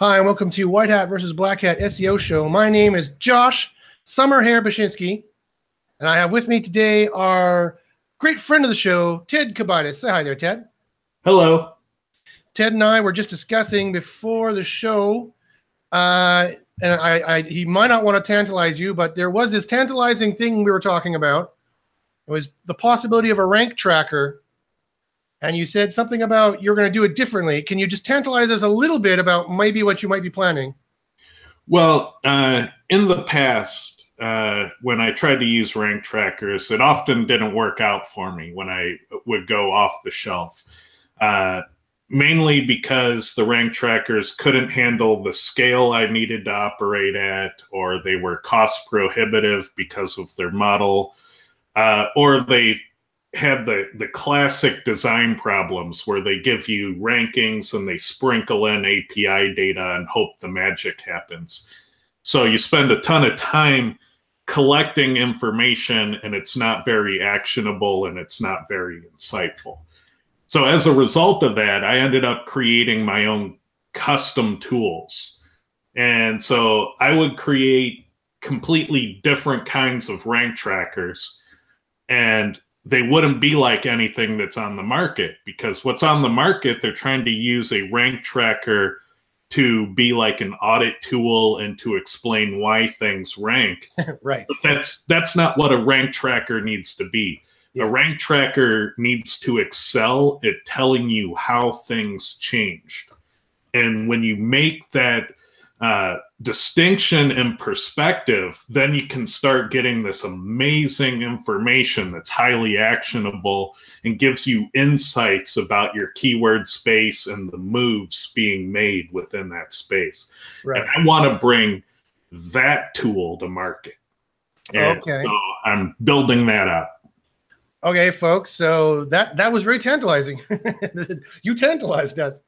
Hi, and welcome to White Hat versus Black Hat SEO show. My name is Josh Summerhair Bachynski, and I have with me today our great friend of the show, Ted Kubaitis. Say hi there, Ted. Hello. Ted and I were just discussing before the show, uh, and I, I, he might not want to tantalize you, but there was this tantalizing thing we were talking about. It was the possibility of a rank tracker and you said something about you're going to do it differently. Can you just tantalize us a little bit about maybe what you might be planning? Well, uh, in the past, uh, when I tried to use rank trackers, it often didn't work out for me when I would go off the shelf. Uh, mainly because the rank trackers couldn't handle the scale I needed to operate at, or they were cost prohibitive because of their model, uh, or they had the the classic design problems where they give you rankings and they sprinkle in API data and hope the magic happens. So you spend a ton of time collecting information and it's not very actionable and it's not very insightful. So as a result of that, I ended up creating my own custom tools. And so I would create completely different kinds of rank trackers and they wouldn't be like anything that's on the market because what's on the market, they're trying to use a rank tracker to be like an audit tool and to explain why things rank. right. But that's that's not what a rank tracker needs to be. Yeah. A rank tracker needs to excel at telling you how things changed. And when you make that uh, distinction and perspective, then you can start getting this amazing information that's highly actionable and gives you insights about your keyword space and the moves being made within that space. Right. And I want to bring that tool to market. And okay. So I'm building that up. Okay, folks. So that that was very tantalizing. you tantalized us.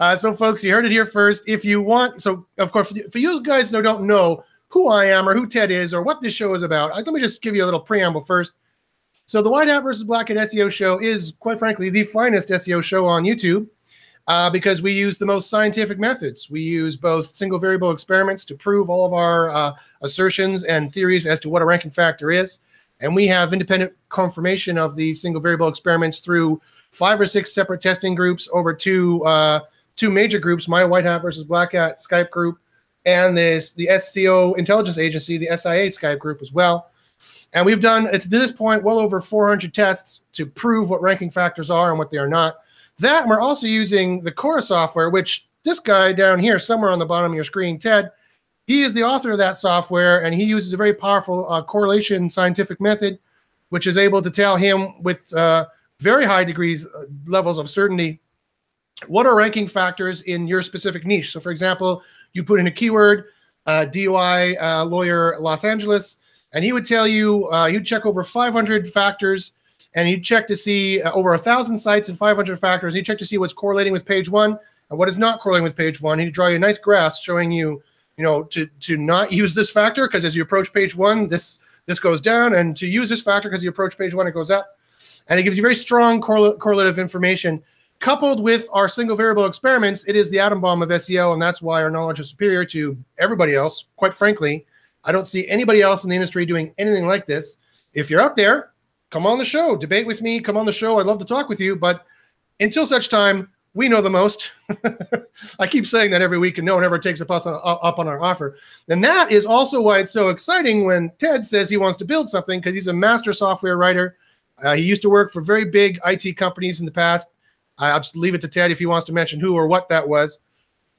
Uh, so, folks, you heard it here first. If you want, so of course, for you guys who don't know who I am or who Ted is or what this show is about, let me just give you a little preamble first. So, the White Hat versus Black Hat SEO show is, quite frankly, the finest SEO show on YouTube uh, because we use the most scientific methods. We use both single variable experiments to prove all of our uh, assertions and theories as to what a ranking factor is. And we have independent confirmation of these single variable experiments through five or six separate testing groups over two uh, two major groups, my White Hat versus Black Hat Skype group, and this the SEO Intelligence Agency, the SIA Skype group as well. And we've done to this point well over 400 tests to prove what ranking factors are and what they are not. That we're also using the Cora software, which this guy down here, somewhere on the bottom of your screen, Ted, he is the author of that software, and he uses a very powerful uh, correlation scientific method, which is able to tell him with uh, very high degrees uh, levels of certainty what are ranking factors in your specific niche. So, for example, you put in a keyword, uh, DUI uh, lawyer Los Angeles, and he would tell you uh, you'd check over 500 factors, and he'd check to see over a thousand sites and 500 factors. He'd check to see what's correlating with page one and what is not correlating with page one. He'd draw you a nice graph showing you you know, to to not use this factor because as you approach page one, this this goes down, and to use this factor because you approach page one, it goes up, and it gives you very strong correl- correlative information. Coupled with our single variable experiments, it is the atom bomb of SEO, and that's why our knowledge is superior to everybody else. Quite frankly, I don't see anybody else in the industry doing anything like this. If you're out there, come on the show, debate with me, come on the show. I'd love to talk with you. But until such time, we know the most. I keep saying that every week, and no one ever takes us on, up on our offer. And that is also why it's so exciting when Ted says he wants to build something because he's a master software writer. Uh, he used to work for very big IT companies in the past. I'll just leave it to Ted if he wants to mention who or what that was.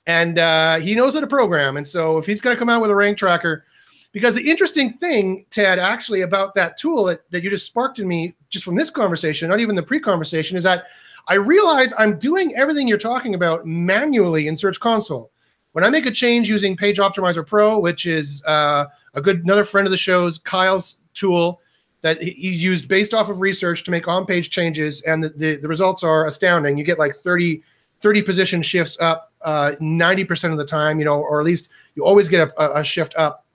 And uh, he knows how to program. And so if he's going to come out with a rank tracker, because the interesting thing, Ted, actually about that tool that, that you just sparked in me just from this conversation, not even the pre-conversation, is that I realize I'm doing everything you're talking about manually in Search Console. When I make a change using Page Optimizer Pro, which is uh, a good another friend of the show's Kyle's tool that he used based off of research to make on-page changes, and the, the, the results are astounding. You get like 30, 30 position shifts up uh, 90% of the time, you know, or at least you always get a, a shift up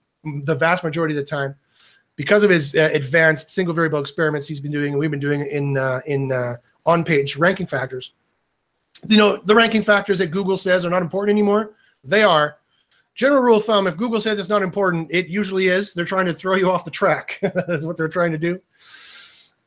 the vast majority of the time because of his uh, advanced single variable experiments he's been doing we've been doing in uh, in uh, on page ranking factors. You know, the ranking factors that Google says are not important anymore. They are. General rule of thumb: if Google says it's not important, it usually is. They're trying to throw you off the track. That's what they're trying to do.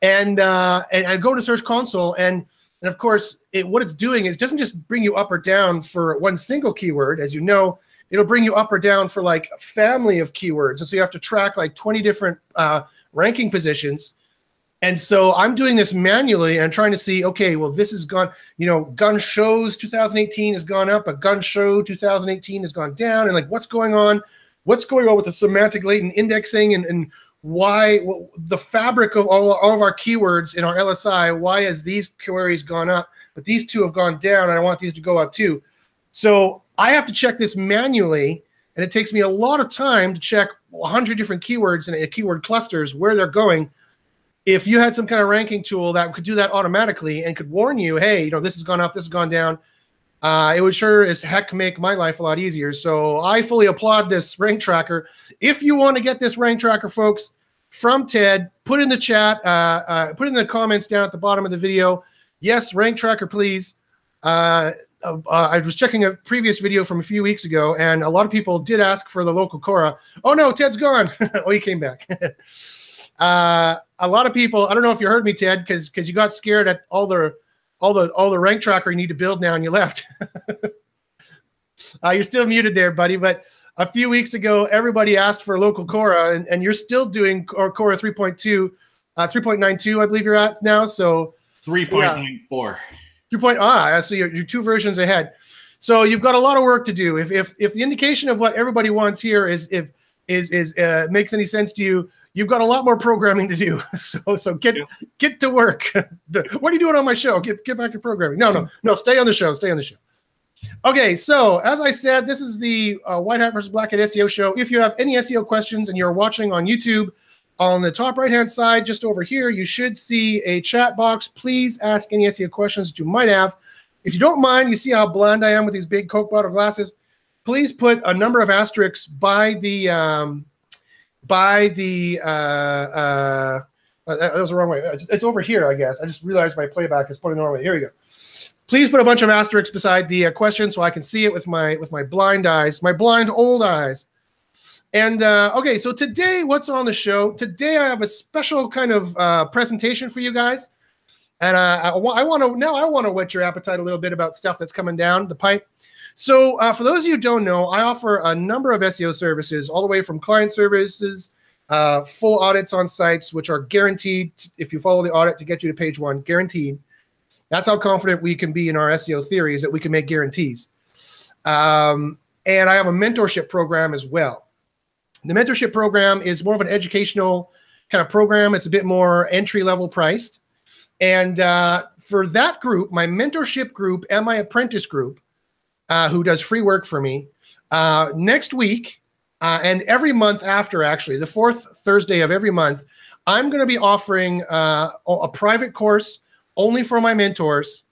And uh, and I go to Search Console, and and of course, it, what it's doing is it doesn't just bring you up or down for one single keyword. As you know, it'll bring you up or down for like a family of keywords, and so you have to track like 20 different uh, ranking positions and so I'm doing this manually and trying to see, okay, well, this has gone, you know, gun shows 2018 has gone up, a gun show 2018 has gone down. And like, what's going on? What's going on with the semantic latent indexing and, and why the fabric of all, all of our keywords in our LSI, why has these queries gone up, but these two have gone down and I want these to go up too. So I have to check this manually and it takes me a lot of time to check 100 different keywords and uh, keyword clusters, where they're going if you had some kind of ranking tool that could do that automatically and could warn you, hey, you know, this has gone up, this has gone down, uh, it would sure as heck make my life a lot easier. So I fully applaud this rank tracker. If you want to get this rank tracker, folks, from Ted, put in the chat, uh, uh, put in the comments down at the bottom of the video. Yes, rank tracker, please. Uh, uh, I was checking a previous video from a few weeks ago, and a lot of people did ask for the local Cora. Oh no, Ted's gone. oh, he came back. Uh, a lot of people, I don't know if you heard me, Ted, because because you got scared at all the all the all the rank tracker you need to build now, and you left. uh, you're still muted there, buddy. But a few weeks ago, everybody asked for local Cora, and, and you're still doing or Cora 3.2, uh, 3.92, I believe you're at now. So 3.94. Two point ah, I see you're, you're two versions ahead. So you've got a lot of work to do. If if if the indication of what everybody wants here is if is is uh, makes any sense to you, you've got a lot more programming to do. So so get yeah. get to work. what are you doing on my show? Get get back to programming. No, no, no. Stay on the show. Stay on the show. Okay, so as I said, this is the uh, White Hat versus Black Hat SEO show. If you have any SEO questions and you're watching on YouTube, on the top right hand side, just over here, you should see a chat box. Please ask any SEO questions that you might have. If you don't mind, you see how blind I am with these big Coke bottle glasses. Please put a number of asterisks by the um, by the uh, uh, uh, that was the wrong way. It's over here, I guess. I just realized my playback is pointing the wrong way. Here we go. Please put a bunch of asterisks beside the uh, question so I can see it with my with my blind eyes, my blind old eyes. And uh, okay, so today, what's on the show? Today, I have a special kind of uh, presentation for you guys, and uh, I, I want to now. I want to whet your appetite a little bit about stuff that's coming down the pipe. So, uh, for those of you who don't know, I offer a number of SEO services, all the way from client services, uh, full audits on sites, which are guaranteed if you follow the audit to get you to page one, guaranteed. That's how confident we can be in our SEO theories that we can make guarantees. Um, and I have a mentorship program as well. The mentorship program is more of an educational kind of program. It's a bit more entry level priced. And uh, for that group, my mentorship group and my apprentice group, uh, who does free work for me. Uh, next week uh, and every month after, actually, the fourth Thursday of every month, I'm going to be offering uh, a private course only for my mentors,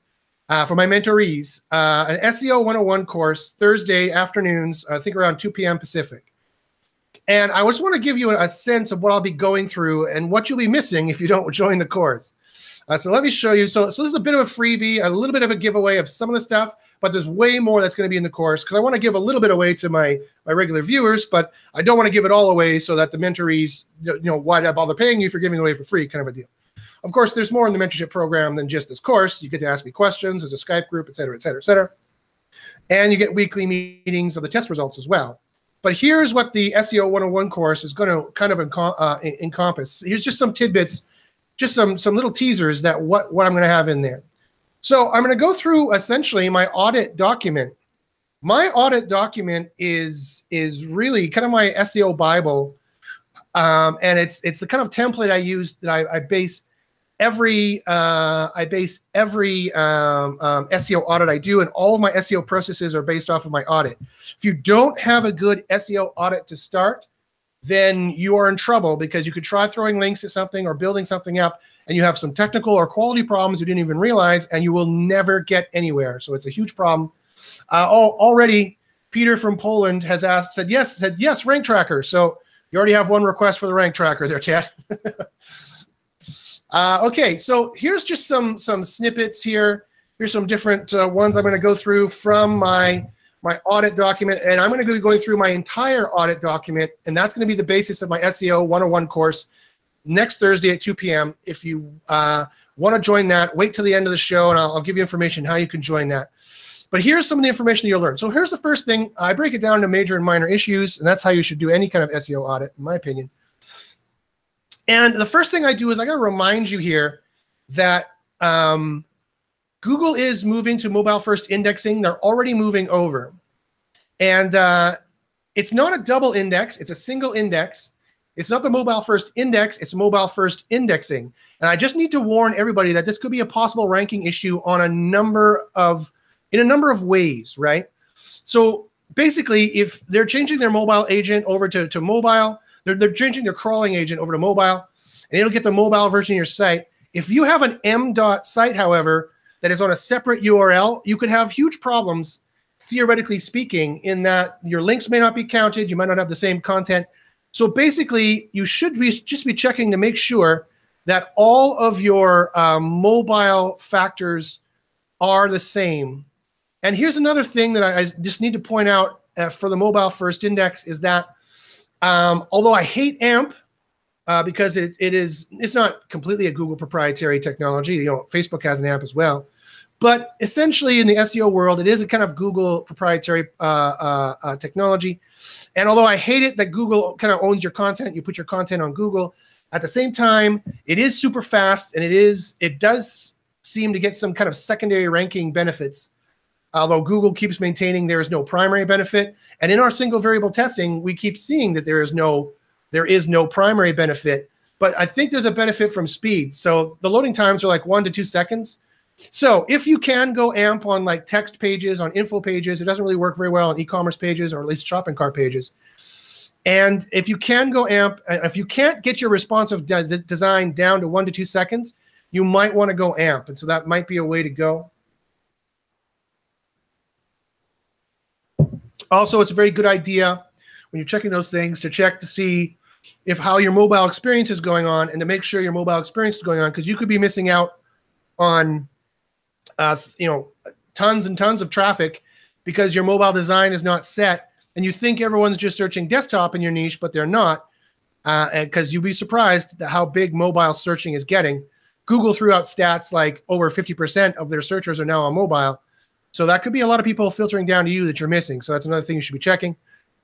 uh, for my mentorees, uh, an SEO 101 course Thursday afternoons, I think around 2 p.m. Pacific. And I just want to give you a sense of what I'll be going through and what you'll be missing if you don't join the course. Uh, so let me show you. So, so this is a bit of a freebie, a little bit of a giveaway of some of the stuff but there's way more that's going to be in the course because I want to give a little bit away to my my regular viewers, but I don't want to give it all away so that the mentorees, you know, why did I bother paying you for giving away for free kind of a deal. Of course, there's more in the mentorship program than just this course. You get to ask me questions. There's a Skype group, et cetera, et cetera, et cetera. And you get weekly meetings of the test results as well. But here's what the SEO 101 course is going to kind of encom- uh, encompass. Here's just some tidbits, just some some little teasers that what what I'm going to have in there. So I'm going to go through essentially my audit document. My audit document is is really kind of my SEO Bible, um, and it's it's the kind of template I use that I, I base every uh, I base every um, um, SEO audit I do, and all of my SEO processes are based off of my audit. If you don't have a good SEO audit to start, then you are in trouble because you could try throwing links at something or building something up and you have some technical or quality problems you didn't even realize, and you will never get anywhere. So it's a huge problem. Uh, oh, already Peter from Poland has asked, said yes, said yes, rank tracker. So you already have one request for the rank tracker there, Chad. uh, okay, so here's just some some snippets here. Here's some different uh, ones I'm going to go through from my my audit document, and I'm going to be going through my entire audit document, and that's going to be the basis of my SEO 101 course next Thursday at 2 p.m. If you uh, want to join that, wait till the end of the show, and I'll, I'll give you information how you can join that. But here's some of the information you'll learn. So here's the first thing. I break it down into major and minor issues, and that's how you should do any kind of SEO audit, in my opinion. And the first thing I do is I got to remind you here that um, Google is moving to mobile first indexing. They're already moving over. And uh, it's not a double index, it's a single index. It's not the mobile first index, it's mobile first indexing. And I just need to warn everybody that this could be a possible ranking issue on a number of in a number of ways, right? So basically, if they're changing their mobile agent over to, to mobile, they're, they're changing their crawling agent over to mobile, and it'll get the mobile version of your site. If you have an M dot site, however, that is on a separate URL, you could have huge problems, theoretically speaking, in that your links may not be counted, you might not have the same content. So basically, you should be, just be checking to make sure that all of your um, mobile factors are the same. And here's another thing that I, I just need to point out uh, for the mobile first index is that um, although I hate AMP uh, because it, it is it's not completely a Google proprietary technology. You know, Facebook has an AMP as well, but essentially in the SEO world, it is a kind of Google proprietary uh, uh, uh, technology. And although I hate it that Google kind of owns your content, you put your content on Google. At the same time, it is super fast and it is it does seem to get some kind of secondary ranking benefits. Although Google keeps maintaining there is no primary benefit, and in our single variable testing, we keep seeing that there is no there is no primary benefit, but I think there's a benefit from speed. So the loading times are like one to two seconds. So if you can go AMP on like text pages, on info pages, it doesn't really work very well on e-commerce pages or at least shopping cart pages. And if you can go AMP, if you can't get your responsive des- design down to one to two seconds, you might want to go AMP. And so that might be a way to go. Also, it's a very good idea when you're checking those things to check to see if how your mobile experience is going on and to make sure your mobile experience is going on because you could be missing out on uh, you know tons and tons of traffic because your mobile design is not set and you think everyone's just searching desktop in your niche but they're not because uh, you'd be surprised at how big mobile searching is getting google threw out stats like over 50% of their searchers are now on mobile so that could be a lot of people filtering down to you that you're missing so that's another thing you should be checking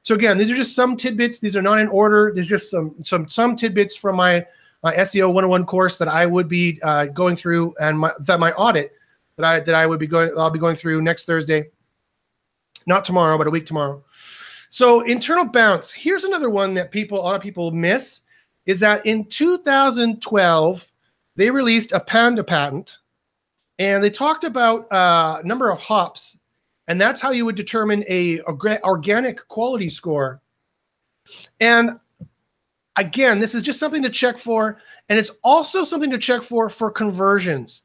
so again, these are just some tidbits. These are not in order. There's just some some some tidbits from my my SEO 101 course that I would be uh, going through, and my, that my audit that I that I would be going I'll be going through next Thursday, not tomorrow, but a week tomorrow. So internal bounce. Here's another one that people a lot of people miss is that in 2012 they released a Panda patent, and they talked about a uh, number of hops and that's how you would determine a, a organic quality score. And again, this is just something to check for, and it's also something to check for for conversions.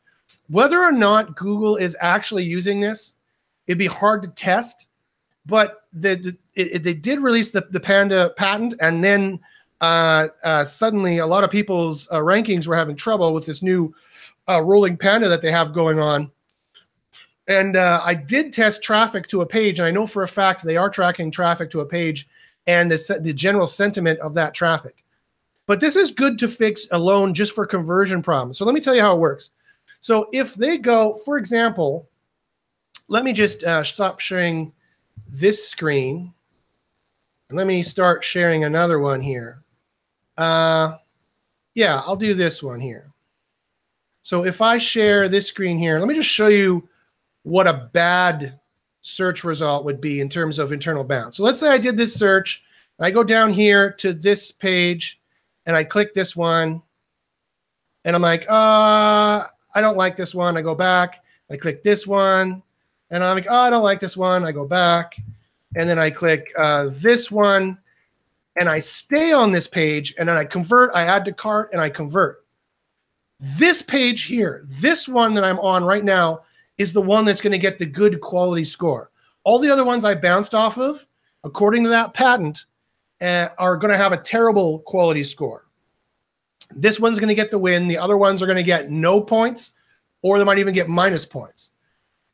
Whether or not Google is actually using this, it'd be hard to test. But the, the it, they did release the, the Panda patent, and then uh, uh, suddenly a lot of people's uh, rankings were having trouble with this new uh, rolling Panda that they have going on. And uh, I did test traffic to a page, and I know for a fact they are tracking traffic to a page and the, the general sentiment of that traffic. But this is good to fix alone just for conversion problems. So let me tell you how it works. So if they go, for example, let me just uh, stop sharing this screen. And let me start sharing another one here. Uh, yeah, I'll do this one here. So if I share this screen here, let me just show you what a bad search result would be in terms of internal bounce. So let's say I did this search. I go down here to this page and I click this one and I'm like, uh, I don't like this one. I go back. I click this one and I'm like, oh, I don't like this one. I go back and then I click uh, this one and I stay on this page and then I convert. I add to cart and I convert. This page here, this one that I'm on right now, is the one that's going to get the good quality score. All the other ones I bounced off of, according to that patent, uh, are going to have a terrible quality score. This one's going to get the win. The other ones are going to get no points, or they might even get minus points.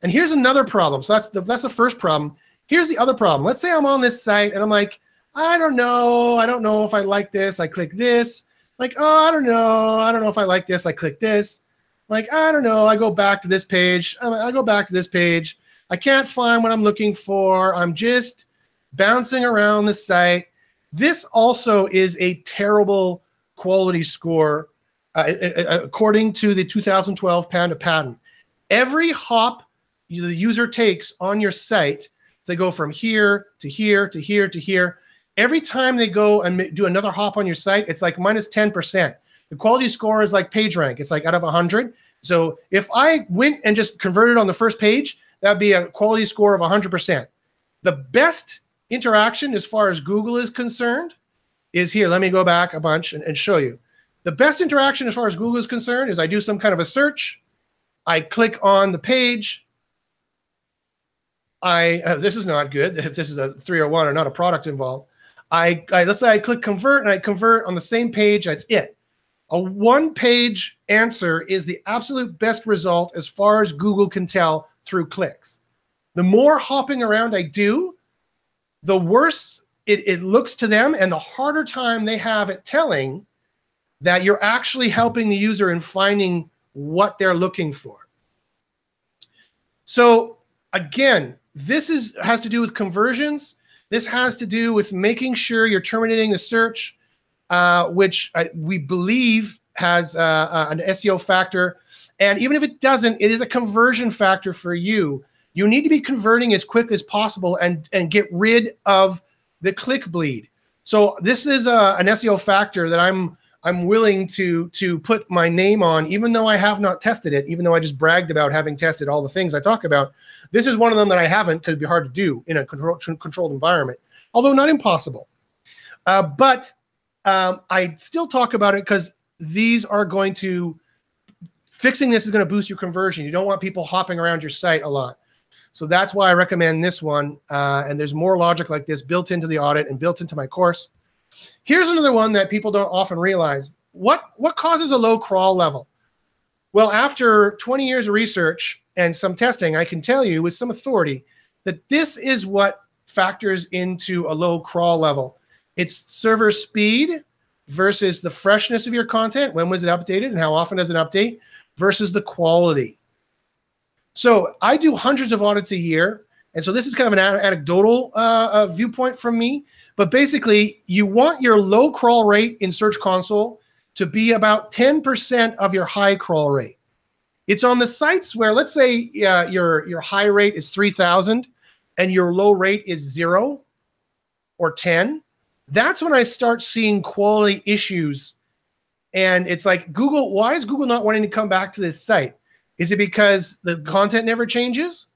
And here's another problem. So that's the, that's the first problem. Here's the other problem. Let's say I'm on this site and I'm like, I don't know. I don't know if I like this. I click this. Like, oh, I don't know. I don't know if I like this. I click this. Like, I don't know. I go back to this page. I go back to this page. I can't find what I'm looking for. I'm just bouncing around the site. This also is a terrible quality score, uh, according to the 2012 Panda patent. Every hop the user takes on your site, they go from here to here to here to here. Every time they go and do another hop on your site, it's like minus 10%. The quality score is like PageRank. It's like out of 100. So if I went and just converted on the first page, that'd be a quality score of 100%. The best interaction as far as Google is concerned is here. Let me go back a bunch and, and show you. The best interaction as far as Google is concerned is I do some kind of a search. I click on the page. I uh, this is not good. If this is a 301 or not a product involved. I, I let's say I click convert and I convert on the same page. That's it. A one page answer is the absolute best result as far as Google can tell through clicks. The more hopping around I do, the worse it, it looks to them and the harder time they have at telling that you're actually helping the user in finding what they're looking for. So again, this is has to do with conversions. This has to do with making sure you're terminating the search, uh, which I, we believe has uh, uh, an SEO factor. And even if it doesn't, it is a conversion factor for you you need to be converting as quick as possible and and get rid of the click bleed. So this is a, an SEO factor that I'm I'm willing to to put my name on, even though I have not tested it, even though I just bragged about having tested all the things I talk about. This is one of them that I haven't because it'd be hard to do in a control, controlled environment, although not impossible. Uh, but um, I still talk about it because these are going to fixing this is going to boost your conversion. You don't want people hopping around your site a lot. So that's why I recommend this one. Uh, and there's more logic like this built into the audit and built into my course. Here's another one that people don't often realize. What, what causes a low crawl level? Well, after 20 years of research and some testing, I can tell you with some authority that this is what factors into a low crawl level. It's server speed versus the freshness of your content. When was it updated and how often does it update versus the quality. So I do hundreds of audits a year. And so this is kind of an anecdotal uh, uh, viewpoint from me. But basically, you want your low crawl rate in Search Console to be about 10% of your high crawl rate. It's on the sites where, let's say, uh, your, your high rate is 3,000 and your low rate is zero or 10. That's when I start seeing quality issues. And it's like, Google, why is Google not wanting to come back to this site? Is it because the content never changes?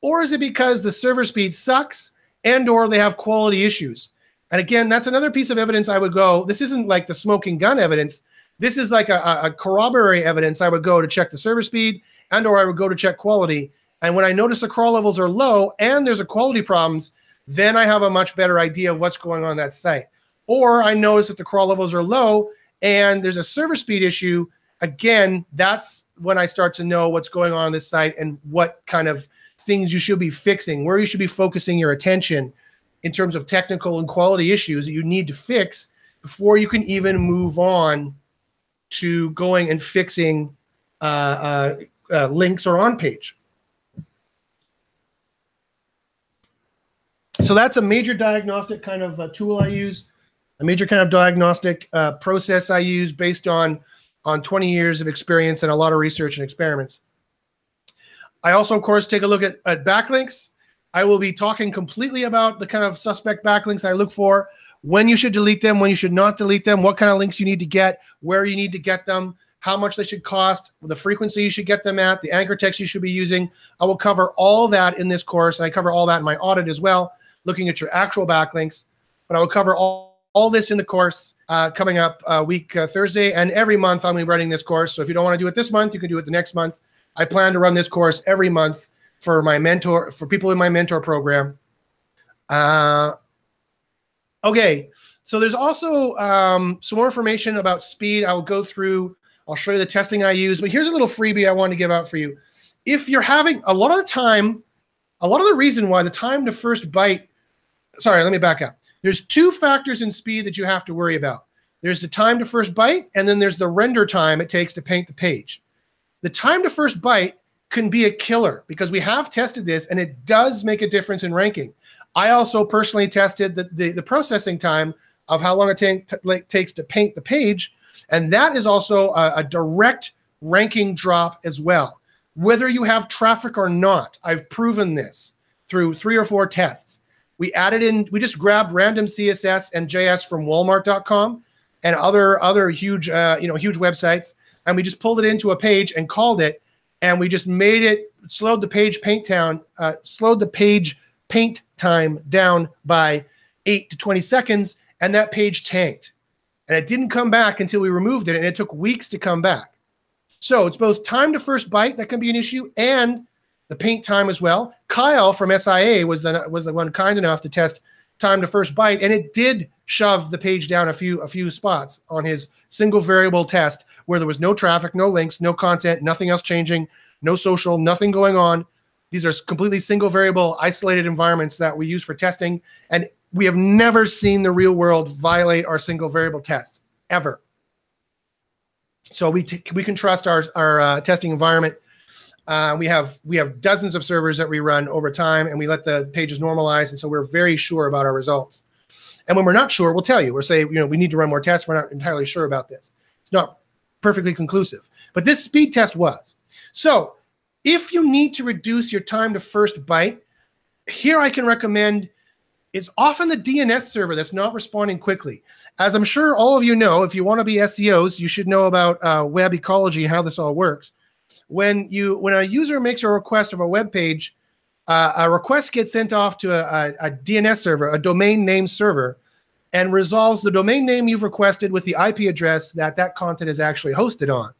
Or is it because the server speed sucks and or they have quality issues? And again, that's another piece of evidence I would go. This isn't like the smoking gun evidence. This is like a, a corroboratory evidence I would go to check the server speed and or I would go to check quality. And when I notice the crawl levels are low and there's a quality problems, then I have a much better idea of what's going on that site. Or I notice that the crawl levels are low and there's a server speed issue again, that's when I start to know what's going on on this site and what kind of things you should be fixing, where you should be focusing your attention in terms of technical and quality issues that you need to fix before you can even move on to going and fixing uh, uh, uh, links or on page. So that's a major diagnostic kind of uh, tool I use, a major kind of diagnostic uh, process I use based on on 20 years of experience and a lot of research and experiments. I also, of course, take a look at, at backlinks. I will be talking completely about the kind of suspect backlinks I look for, when you should delete them, when you should not delete them, what kind of links you need to get, where you need to get them, how much they should cost, the frequency you should get them at, the anchor text you should be using. I will cover all that in this course, and I cover all that in my audit as well, looking at your actual backlinks. But I will cover all all this in the course uh, coming up uh, week uh, Thursday. And every month be running this course. So if you don't want to do it this month, you can do it the next month. I plan to run this course every month for my mentor, for people in my mentor program. Uh, okay. So there's also um, some more information about speed. I will go through, I'll show you the testing I use. But here's a little freebie I want to give out for you. If you're having a lot of the time, a lot of the reason why the time to first byte, sorry, let me back up. There's two factors in speed that you have to worry about. There's the time to first byte, and then there's the render time it takes to paint the page. The time to first byte can be a killer because we have tested this and it does make a difference in ranking. I also personally tested the, the, the processing time of how long it t- takes to paint the page. And that is also a, a direct ranking drop as well. Whether you have traffic or not, I've proven this through three or four tests. We added in, we just grabbed random CSS and JS from Walmart.com and other other huge uh, you know huge websites, and we just pulled it into a page and called it, and we just made it slowed the page paint down, uh, slowed the page paint time down by eight to twenty seconds, and that page tanked, and it didn't come back until we removed it, and it took weeks to come back. So it's both time to first byte that can be an issue. And the paint time as well. Kyle from SIA was the was the one kind enough to test time to first byte, and it did shove the page down a few a few spots on his single variable test where there was no traffic, no links, no content, nothing else changing, no social, nothing going on. These are completely single variable isolated environments that we use for testing, and we have never seen the real world violate our single variable tests ever. So we we can trust our our uh, testing environment. Uh, we have we have dozens of servers that we run over time, and we let the pages normalize, and so we're very sure about our results. And when we're not sure, we'll tell you. We'll say, you know, we need to run more tests. We're not entirely sure about this. It's not perfectly conclusive, but this speed test was. So if you need to reduce your time to first byte, here I can recommend it's often the DNS server that's not responding quickly. As I'm sure all of you know, if you want to be SEOs, you should know about uh, web ecology and how this all works. When you when a user makes a request of a web page, uh, a request gets sent off to a, a, a, DNS server, a domain name server, and resolves the domain name you've requested with the IP address that that content is actually hosted on.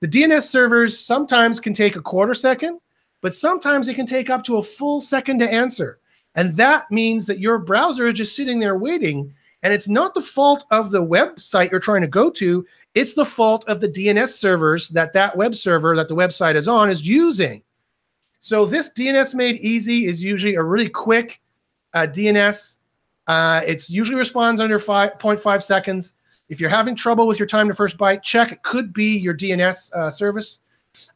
The DNS servers sometimes can take a quarter second, but sometimes it can take up to a full second to answer. And that means that your browser is just sitting there waiting and it's not the fault of the website you're trying to go to. It's the fault of the DNS servers that that web server that the website is on is using. So this DNS made easy is usually a really quick uh, DNS. Uh, it's usually responds under 5.5 seconds. If you're having trouble with your time to first byte, check. It could be your DNS uh, service.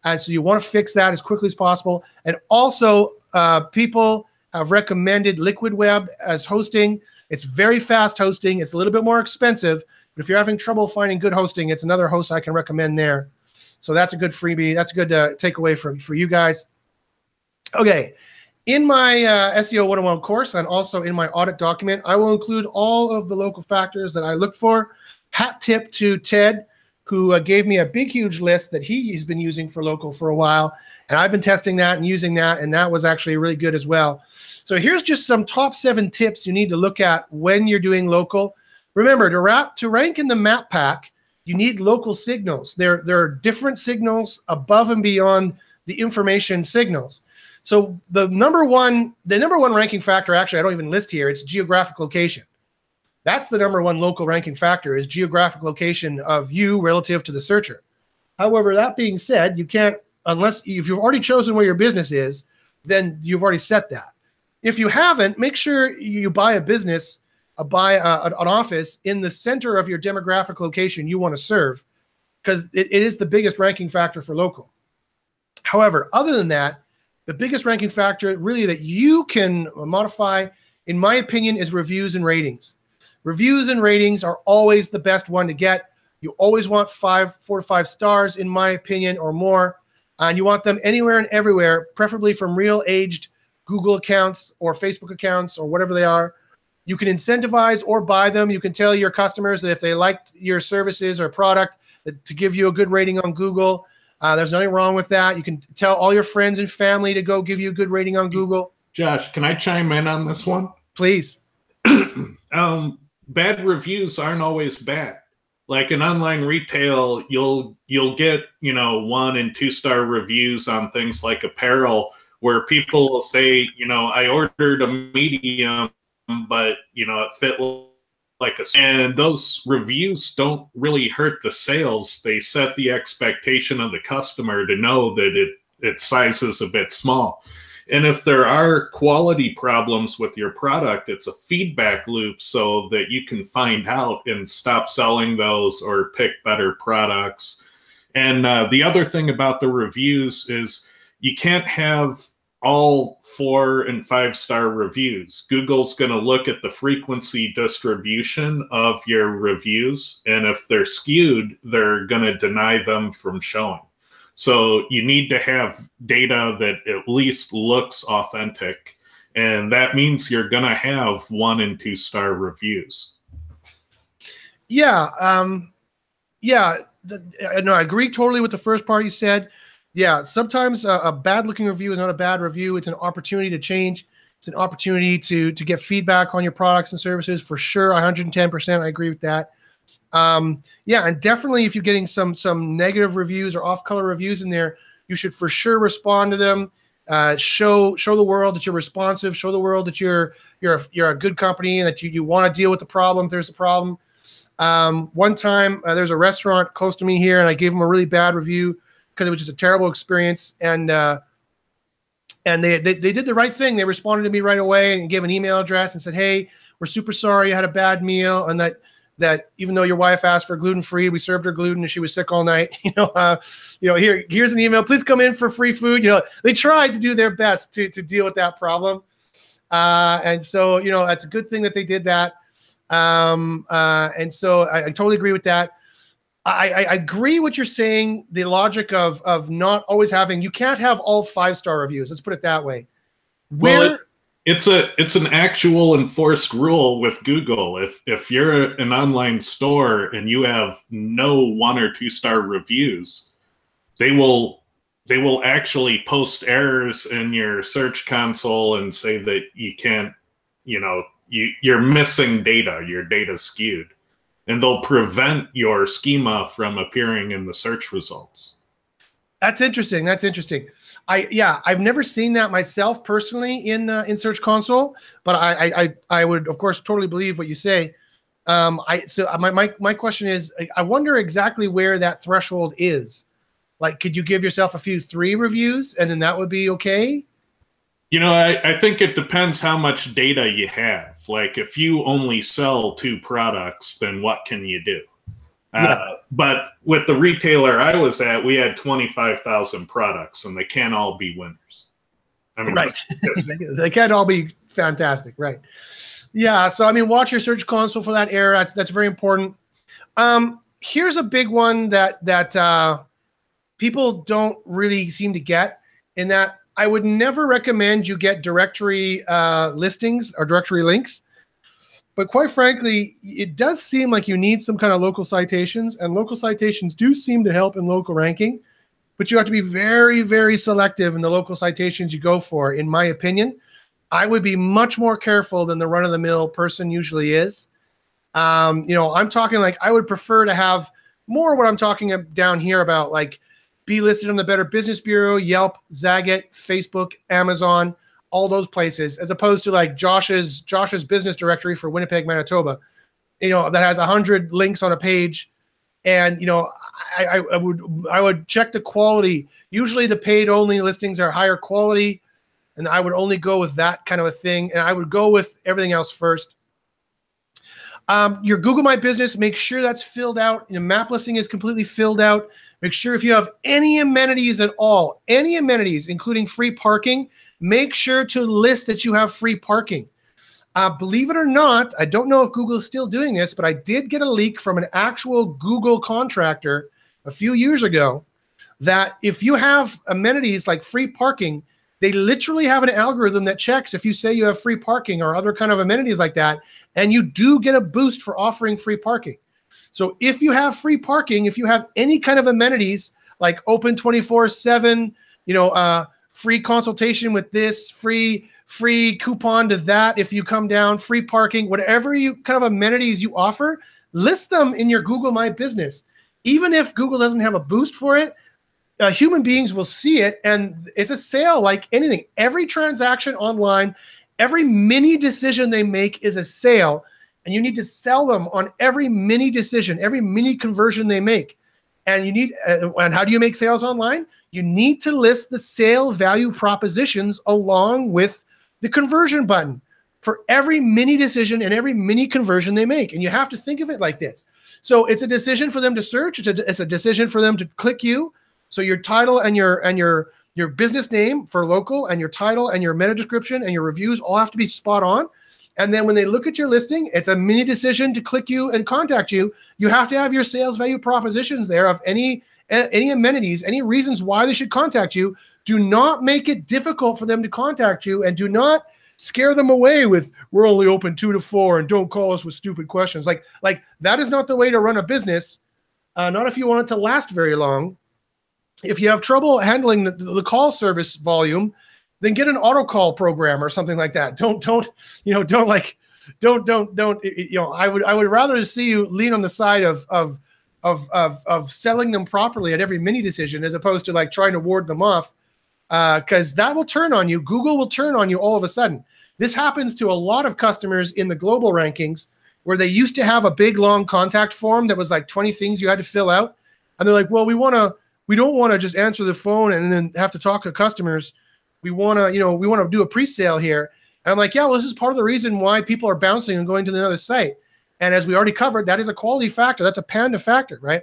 And so you want to fix that as quickly as possible. And also, uh, people have recommended Liquid Web as hosting. It's very fast hosting. It's a little bit more expensive, but if you're having trouble finding good hosting, it's another host I can recommend there. So that's a good freebie. That's a good uh, takeaway for, for you guys. Okay. In my uh, SEO 101 course and also in my audit document, I will include all of the local factors that I look for. Hat tip to Ted, who uh, gave me a big, huge list that he has been using for local for a while. And I've been testing that and using that, and that was actually really good as well. So here's just some top seven tips you need to look at when you're doing local. Remember, to, to rank in the map pack, you need local signals. There, there are different signals above and beyond the information signals. So the number one, the number one ranking factor, actually, I don't even list here. It's geographic location. That's the number one local ranking factor is geographic location of you relative to the searcher. However, that being said, you can't unless if you've already chosen where your business is, then you've already set that. If you haven't, make sure you buy a business, a buy uh, a, an office in the center of your demographic location you want to serve, because it, it is the biggest ranking factor for local. However, other than that, the biggest ranking factor really that you can modify, in my opinion, is reviews and ratings. Reviews and ratings are always the best one to get. You always want five, four to five stars, in my opinion, or more. And you want them anywhere and everywhere, preferably from real aged Google accounts or Facebook accounts or whatever they are. You can incentivize or buy them. You can tell your customers that if they liked your services or product, to give you a good rating on Google. Uh, there's nothing wrong with that. You can tell all your friends and family to go give you a good rating on Google. Josh, can I chime in on this one? Please. um, bad reviews aren't always bad. Like in online retail, you'll you'll get you know one and two star reviews on things like apparel where people will say, you know, I ordered a medium, but you know, it fit like a and those reviews don't really hurt the sales. They set the expectation of the customer to know that it its size is a bit small. And if there are quality problems with your product, it's a feedback loop so that you can find out and stop selling those or pick better products. And uh, the other thing about the reviews is you can't have all four and five star reviews. Google's going to look at the frequency distribution of your reviews. And if they're skewed, they're going to deny them from showing. So you need to have data that at least looks authentic. And that means you're going to have one and two star reviews. Yeah. Um, yeah. The, no, I agree totally with the first part you said. Yeah. Sometimes a, a bad looking review is not a bad review. It's an opportunity to change. It's an opportunity to to get feedback on your products and services for sure. 110%. I agree with that. Um, yeah, and definitely if you're getting some some negative reviews or off color reviews in there, you should for sure respond to them. Uh, show show the world that you're responsive. Show the world that you're you're a, you're a good company and that you, you want to deal with the problem if there's a problem. Um, one time uh, there's a restaurant close to me here, and I gave them a really bad review because it was just a terrible experience. And uh, and they, they they did the right thing. They responded to me right away and gave an email address and said, "Hey, we're super sorry you had a bad meal, and that that even though your wife asked for gluten free, we served her gluten and she was sick all night. You know, uh, you know, here here's an email. Please come in for free food. You know, they tried to do their best to to deal with that problem, uh, and so you know that's a good thing that they did that. Um, uh, and so I, I totally agree with that. I, I, agree what you're saying. The logic of of not always having you can't have all five star reviews. Let's put it that way. Where well, it, it's a it's an actual enforced rule with Google. If if you're an online store and you have no one or two star reviews, they will they will actually post errors in your search console and say that you can't, you know, you you're missing data, your data skewed. And they'll prevent your schema from appearing in the search results. That's interesting. That's interesting. I yeah, I've never seen that myself personally in uh, in Search Console, but I, I I would of course totally believe what you say. Um, I so my my my question is, I wonder exactly where that threshold is. Like, could you give yourself a few three reviews and then that would be okay? You know, I, I think it depends how much data you have. Like, if you only sell two products, then what can you do? Yeah. Uh, but with the retailer I was at, we had 25,000 products and they can't all be winners. I mean, right. they can't all be fantastic. Right. Yeah. So, I mean, watch your search console for that error. That's, that's very important. Um, here's a big one that, that, uh, people don't really seem to get in that I would never recommend you get directory, uh, listings or directory links but quite frankly, it does seem like you need some kind of local citations, and local citations do seem to help in local ranking. But you have to be very, very selective in the local citations you go for, in my opinion. I would be much more careful than the run of the mill person usually is. Um, you know, I'm talking like I would prefer to have more what I'm talking down here about, like be listed on the Better Business Bureau, Yelp, Zagat, Facebook, Amazon all those places, as opposed to like Josh's Josh's business directory for Winnipeg, Manitoba, you know, that has a hundred links on a page. And you know, I, I would I would check the quality. Usually the paid only listings are higher quality, and I would only go with that kind of a thing. And I would go with everything else first. Um, your Google My Business, make sure that's filled out. The map listing is completely filled out. Make sure if you have any amenities at all, any amenities, including free parking, make sure to list that you have free parking. Uh, believe it or not, I don't know if Google is still doing this, but I did get a leak from an actual Google contractor a few years ago that if you have amenities like free parking, they literally have an algorithm that checks if you say you have free parking or other kind of amenities like that, and you do get a boost for offering free parking. So if you have free parking, if you have any kind of amenities like open 24 7, you know, uh, free consultation with this, free free coupon to that if you come down, free parking, whatever you kind of amenities you offer, list them in your Google My Business. Even if Google doesn't have a boost for it, uh, human beings will see it and it's a sale like anything. Every transaction online, every mini decision they make is a sale and you need to sell them on every mini decision, every mini conversion they make. And you need, uh, and how do you make sales online? You need to list the sale value propositions along with the conversion button for every mini decision and every mini conversion they make. And you have to think of it like this. So it's a decision for them to search. It's a, it's a decision for them to click you. So your title and your and your your business name for local and your title and your meta description and your reviews all have to be spot on. And then when they look at your listing, it's a mini decision to click you and contact you. You have to have your sales value propositions there of any any amenities, any reasons why they should contact you. Do not make it difficult for them to contact you and do not scare them away with we're only open 2 to 4 and don't call us with stupid questions. Like like that is not the way to run a business. Uh, not if you want it to last very long. If you have trouble handling the, the call service volume, then get an auto call program or something like that. Don't don't you know don't like don't don't don't you know I would I would rather see you lean on the side of of of of of selling them properly at every mini decision as opposed to like trying to ward them off because uh, that will turn on you. Google will turn on you all of a sudden. This happens to a lot of customers in the global rankings where they used to have a big long contact form that was like 20 things you had to fill out and they're like well we want to we don't want to just answer the phone and then have to talk to customers we want to, you know, we want to do a pre-sale here. And I'm like, yeah, well, this is part of the reason why people are bouncing and going to another site. And as we already covered, that is a quality factor. That's a panda factor, right?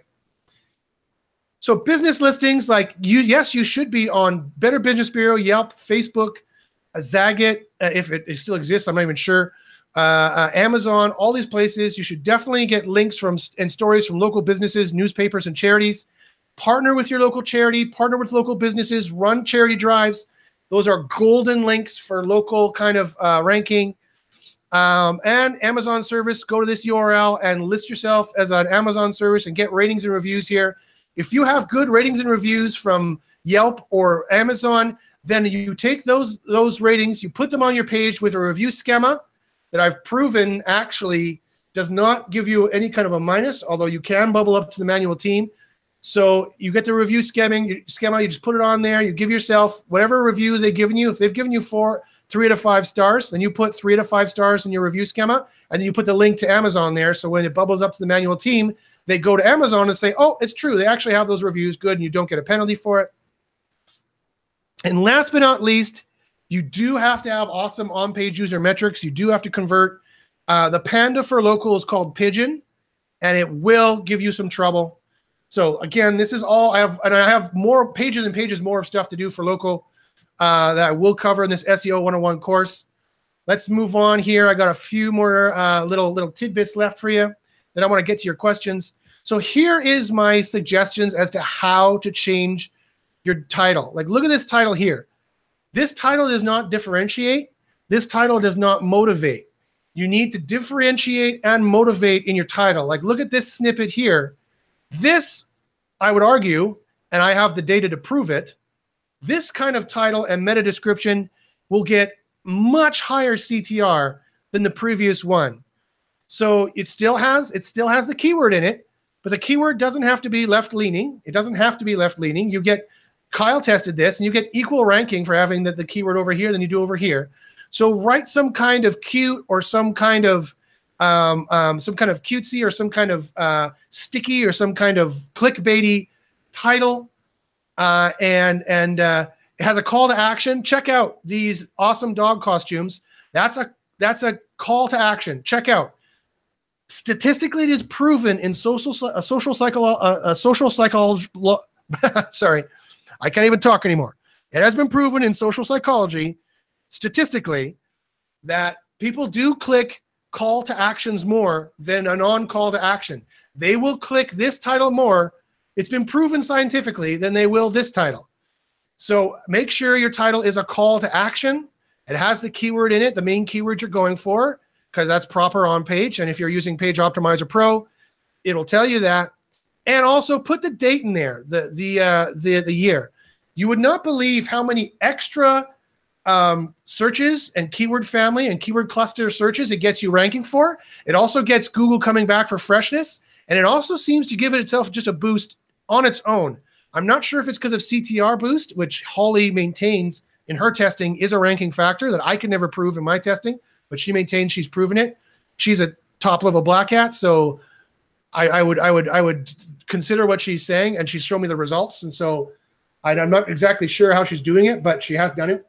So business listings, like you, yes, you should be on Better Business Bureau, Yelp, Facebook, uh, Zagat, uh, if it, it, still exists. I'm not even sure. Uh, uh, Amazon, all these places. You should definitely get links from and stories from local businesses, newspapers, and charities. Partner with your local charity. Partner with local businesses. Run charity drives. Those are golden links for local kind of uh, ranking. Um, and Amazon service, go to this URL and list yourself as an Amazon service and get ratings and reviews here. If you have good ratings and reviews from Yelp or Amazon, then you take those those ratings, you put them on your page with a review schema that I've proven actually does not give you any kind of a minus, although you can bubble up to the manual team. So you get the review scheming, you schema, you just put it on there. You give yourself whatever review they've given you. If they've given you four, three to five stars, then you put three to five stars in your review schema, and then you put the link to Amazon there. So when it bubbles up to the manual team, they go to Amazon and say, "Oh, it's true. They actually have those reviews. Good, and you don't get a penalty for it." And last but not least, you do have to have awesome on-page user metrics. You do have to convert. Uh, the Panda for local is called Pigeon, and it will give you some trouble. So again, this is all I have, and I have more pages and pages more of stuff to do for local uh, that I will cover in this SEO 101 course. Let's move on here. I got a few more uh, little little tidbits left for you. Then I want to get to your questions. So here is my suggestions as to how to change your title. Like, look at this title here. This title does not differentiate. This title does not motivate. You need to differentiate and motivate in your title. Like, look at this snippet here this, I would argue, and I have the data to prove it, this kind of title and meta description will get much higher CTR than the previous one. So it still has it still has the keyword in it, but the keyword doesn't have to be left leaning. It doesn't have to be left leaning. You get Kyle tested this, and you get equal ranking for having the, the keyword over here than you do over here. So write some kind of cute or some kind of um, um, some kind of cutesy or some kind of uh, sticky or some kind of clickbaity title, uh, and and uh, it has a call to action. Check out these awesome dog costumes. That's a that's a call to action. Check out. Statistically, it is proven in social a social psycho a social psychology. sorry, I can't even talk anymore. It has been proven in social psychology, statistically, that people do click call to actions more than a non call to action. They will click this title more. It's been proven scientifically than they will this title. So make sure your title is a call to action. It has the keyword in it, the main keyword you're going for, because that's proper on page. And if you're using Page Optimizer Pro, it'll tell you that. And also put the date in there, the the uh, the the year. You would not believe how many extra um, searches and keyword family and keyword cluster searches it gets you ranking for. It also gets Google coming back for freshness. And it also seems to give it itself just a boost on its own. I'm not sure if it's because of CTR boost, which Holly maintains in her testing is a ranking factor that I can never prove in my testing, but she maintains she's proven it. She's a top level black hat. So I, I would I would I would consider what she's saying, and she's shown me the results. And so I, I'm not exactly sure how she's doing it, but she has done it.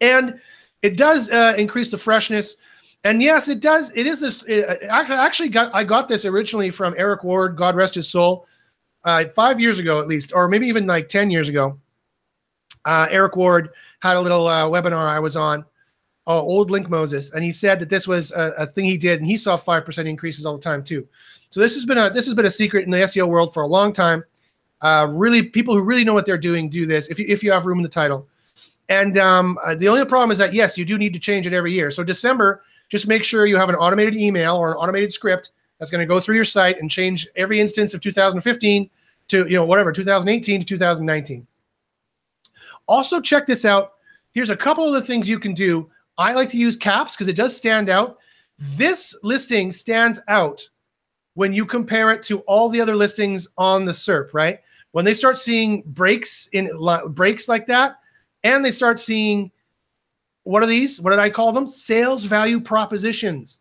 And it does uh, increase the freshness. And yes, it does. It is this. It, I actually got I got this originally from Eric Ward, God rest his soul, uh, five years ago at least, or maybe even like ten years ago. Uh, Eric Ward had a little uh, webinar I was on, uh, old Link Moses, and he said that this was a, a thing he did, and he saw five percent increases all the time too. So this has been a this has been a secret in the SEO world for a long time. Uh, really, people who really know what they're doing do this. If you if you have room in the title, and um, uh, the only problem is that yes, you do need to change it every year. So December, just make sure you have an automated email or an automated script that's going to go through your site and change every instance of 2015 to you know whatever 2018 to 2019. Also, check this out. Here's a couple of the things you can do. I like to use caps because it does stand out. This listing stands out when you compare it to all the other listings on the SERP, right? When they start seeing breaks in breaks like that, and they start seeing what are these? What did I call them? Sales value propositions.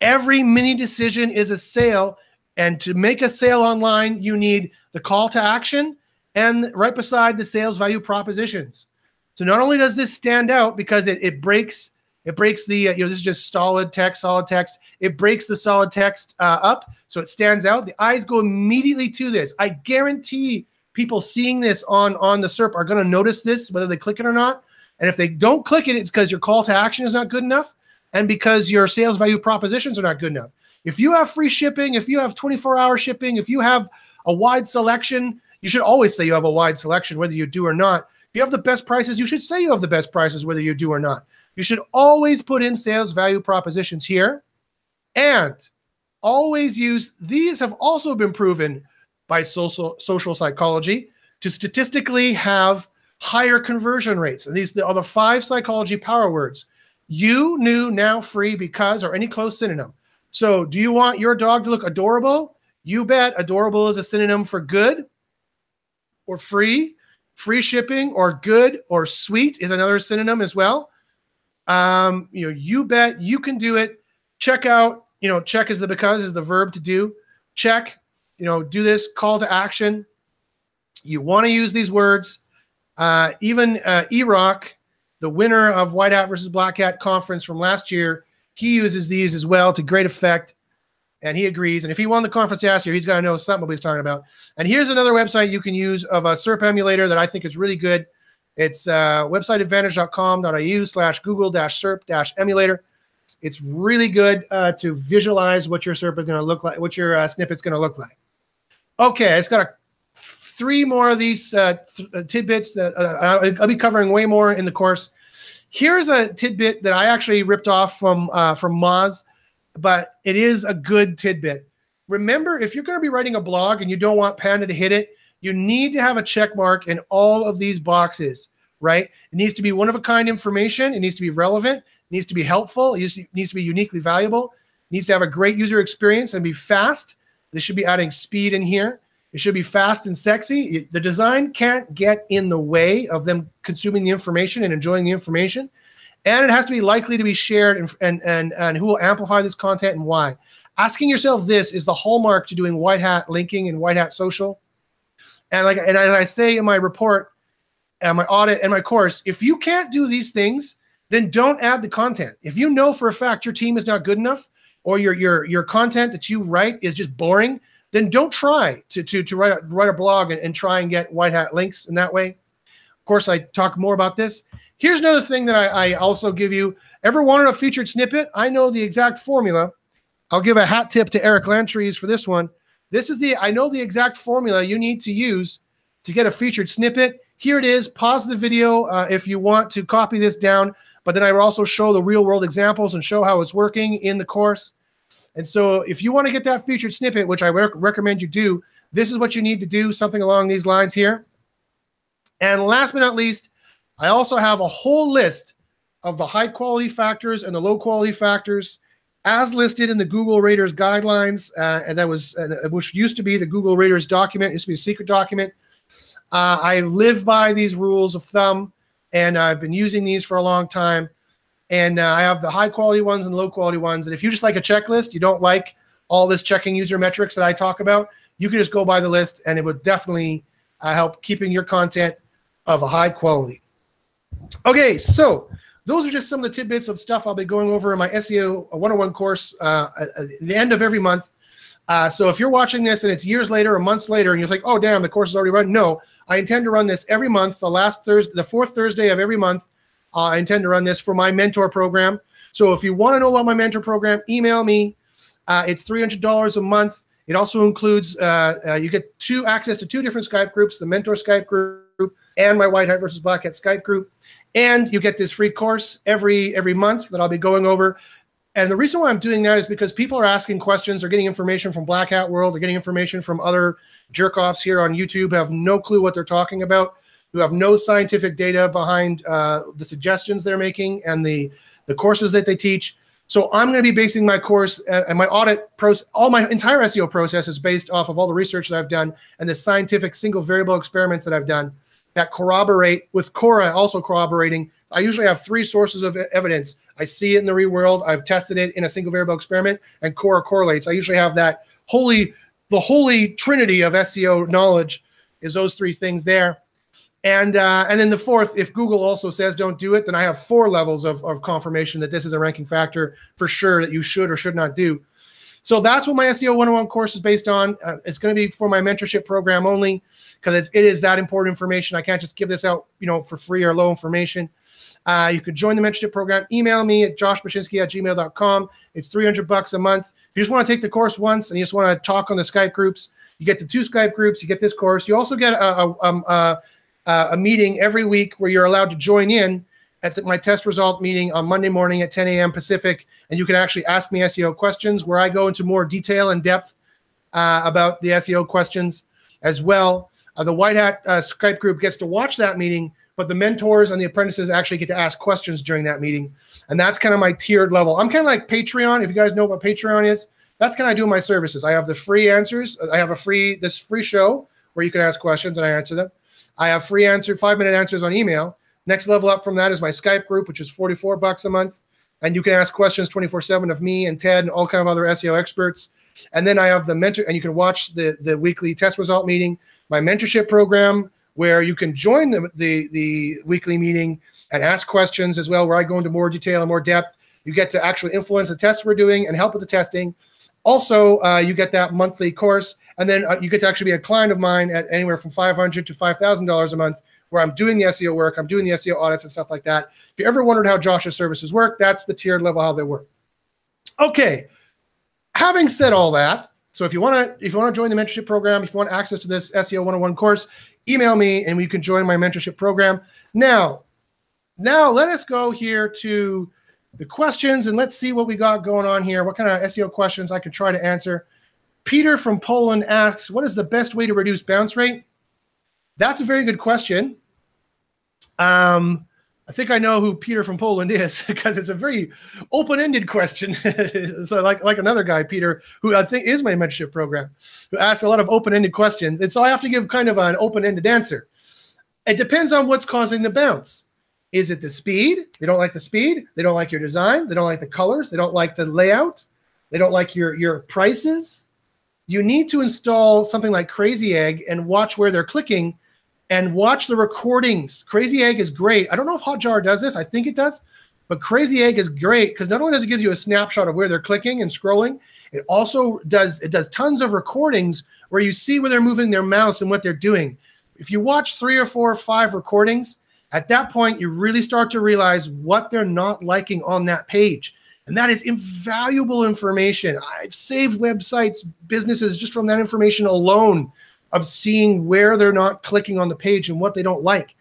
Every mini decision is a sale. And to make a sale online, you need the call to action and right beside the sales value propositions. So not only does this stand out because it, it breaks it breaks the uh, you know this is just solid text solid text it breaks the solid text uh, up so it stands out the eyes go immediately to this i guarantee people seeing this on on the SERP are going to notice this, whether they click it or not. And if they don't click it, it's because your call to action is not good enough, and because your sales value propositions are not good enough. If you have free shipping, if you have 24 hour shipping, if you have a wide selection, you should always say you have a wide selection, whether you do or not. If you have the best prices, you should say you have the best prices, whether you do or not. You should always put in sales value propositions here and always use these have also been proven by social social psychology to statistically have higher conversion rates. And these are the five psychology power words. You knew now free because or any close synonym. So, do you want your dog to look adorable? You bet adorable is a synonym for good or free. Free shipping or good or sweet is another synonym as well. Um, you know, you bet you can do it. Check out, you know, check is the because is the verb to do. Check you know, do this call to action. You want to use these words. Uh, even uh, E-Rock, the winner of White Hat versus Black Hat conference from last year, he uses these as well to great effect. And he agrees. And if he won the conference last year, he's got to know something what he's talking about. And here's another website you can use of a SERP emulator that I think is really good. It's uh, websiteadvantage.com.au slash Google dash SERP dash emulator. It's really good uh, to visualize what your SERP is going to look like, what your uh, snippet's going to look like. Okay, it's got a, three more of these uh, th- uh, tidbits that uh, I'll be covering way more in the course. Here's a tidbit that I actually ripped off from uh, from Moz, but it is a good tidbit. Remember, if you're going to be writing a blog and you don't want Panda to hit it, you need to have a check mark in all of these boxes, right? It needs to be one of a kind information. It needs to be relevant. It needs to be helpful. It needs to be uniquely valuable. It needs to have a great user experience and be fast they should be adding speed in here. It should be fast and sexy. The design can't get in the way of them consuming the information and enjoying the information. And it has to be likely to be shared and, and, and, and who will amplify this content and why. Asking yourself this is the hallmark to doing white hat linking and white hat social. And like and as I say in my report, and my audit and my course, if you can't do these things, then don't add the content. If you know for a fact your team is not good enough, or your your your content that you write is just boring, then don't try to to to write a, write a blog and, and try and get white hat links in that way. Of course, I talk more about this. Here's another thing that I, I also give you. Ever wanted a featured snippet? I know the exact formula. I'll give a hat tip to Eric Lancheres for this one. This is the I know the exact formula you need to use to get a featured snippet. Here it is. Pause the video uh, if you want to copy this down. But then I also show the real world examples and show how it's working in the course. And so if you want to get that featured snippet, which I rec- recommend you do, this is what you need to do, something along these lines here. And last but not least, I also have a whole list of the high quality factors and the low quality factors as listed in the Google Raters guidelines. Uh, and that was, uh, which used to be the Google Raters document, it used to be a secret document. Uh, I live by these rules of thumb and I've been using these for a long time. And uh, I have the high quality ones and low quality ones. And if you just like a checklist, you don't like all this checking user metrics that I talk about, you can just go by the list and it would definitely uh, help keeping your content of a high quality. Okay, so those are just some of the tidbits of stuff I'll be going over in my SEO 101 course uh, at the end of every month. Uh, so if you're watching this and it's years later or months later and you're like, oh, damn, the course is already run. No, I intend to run this every month, the last Thursday, the fourth Thursday of every month. Uh, I intend to run this for my mentor program. So if you want to know about my mentor program, email me. Uh, it's $300 a month. It also includes, uh, uh, you get two access to two different Skype groups, the mentor Skype group and my White Hat versus Black Hat Skype group. And you get this free course every every month that I'll be going over. And the reason why I'm doing that is because people are asking questions, they're getting information from Black Hat World, they're getting information from other jerk offs here on YouTube have no clue what they're talking about, who have no scientific data behind uh, the suggestions they're making and the, the courses that they teach. So I'm going to be basing my course uh, and my audit process, all my entire SEO process is based off of all the research that I've done and the scientific single variable experiments that I've done that corroborate with Cora also corroborating. I usually have three sources of evidence. I see it in the real world. I've tested it in a single variable experiment, and Cora correlates. I usually have that holy, the holy trinity of SEO knowledge is those three things there. And uh, and then the fourth, if Google also says don't do it, then I have four levels of, of confirmation that this is a ranking factor for sure that you should or should not do. So that's what my SEO 101 course is based on. Uh, it's going to be for my mentorship program only because it is that important information. I can't just give this out, you know, for free or low information. Uh, you could join the mentorship program. Email me at joshbachynski at gmail.com. It's 300 bucks a month. If you just want to take the course once and you just want to talk on the Skype groups, you get the two Skype groups. You get this course. You also get a, a, um, a, a meeting every week where you're allowed to join in at the, my test result meeting on Monday morning at 10 a.m. Pacific, and you can actually ask me SEO questions where I go into more detail and depth uh, about the SEO questions as well. Uh, the White Hat uh, Skype group gets to watch that meeting, but the mentors and the apprentices actually get to ask questions during that meeting, and that's kind of my tiered level. I'm kind of like Patreon. If you guys know what Patreon is, that's kind of I do my services. I have the free answers. I have a free this free show where you can ask questions and I answer them. I have free answer five minute answers on email Next level up from that is my Skype group, which is 44 bucks a month. And you can ask questions 24 7 of me and Ted and all kind of other SEO experts. And then I have the mentor, and you can watch the, the weekly test result meeting, my mentorship program, where you can join the, the, the weekly meeting and ask questions as well, where I go into more detail and more depth. You get to actually influence the tests we're doing and help with the testing. Also, uh, you get that monthly course, and then uh, you get to actually be a client of mine at anywhere from 500 to $5,000 a month where I'm doing the SEO work, I'm doing the SEO audits and stuff like that. If you ever wondered how Josh's services work, that's the tiered level how they work. Okay. Having said all that, so if you want to if you want to join the mentorship program, if you want access to this SEO 101 course, email me and we can join my mentorship program. Now, now let us go here to the questions and let's see what we got going on here. What kind of SEO questions I can try to answer. Peter from Poland asks, what is the best way to reduce bounce rate? That's a very good question. Um, I think I know who Peter from Poland is because it's a very open-ended question. so, like like another guy, Peter, who I think is my mentorship program, who asks a lot of open-ended questions, and so I have to give kind of an open-ended answer. It depends on what's causing the bounce. Is it the speed? They don't like the speed. They don't like your design. They don't like the colors. They don't like the layout. They don't like your your prices. You need to install something like Crazy Egg and watch where they're clicking and watch the recordings. Crazy Egg is great. I don't know if Hotjar does this. I think it does. But Crazy Egg is great because not only does it give you a snapshot of where they're clicking and scrolling, it also does it does tons of recordings where you see where they're moving their mouse and what they're doing. If you watch three or four or five recordings, at that point you really start to realize what they're not liking on that page. And that is invaluable information. I've saved websites, businesses just from that information alone of seeing where they're not clicking on the page and what they don't like.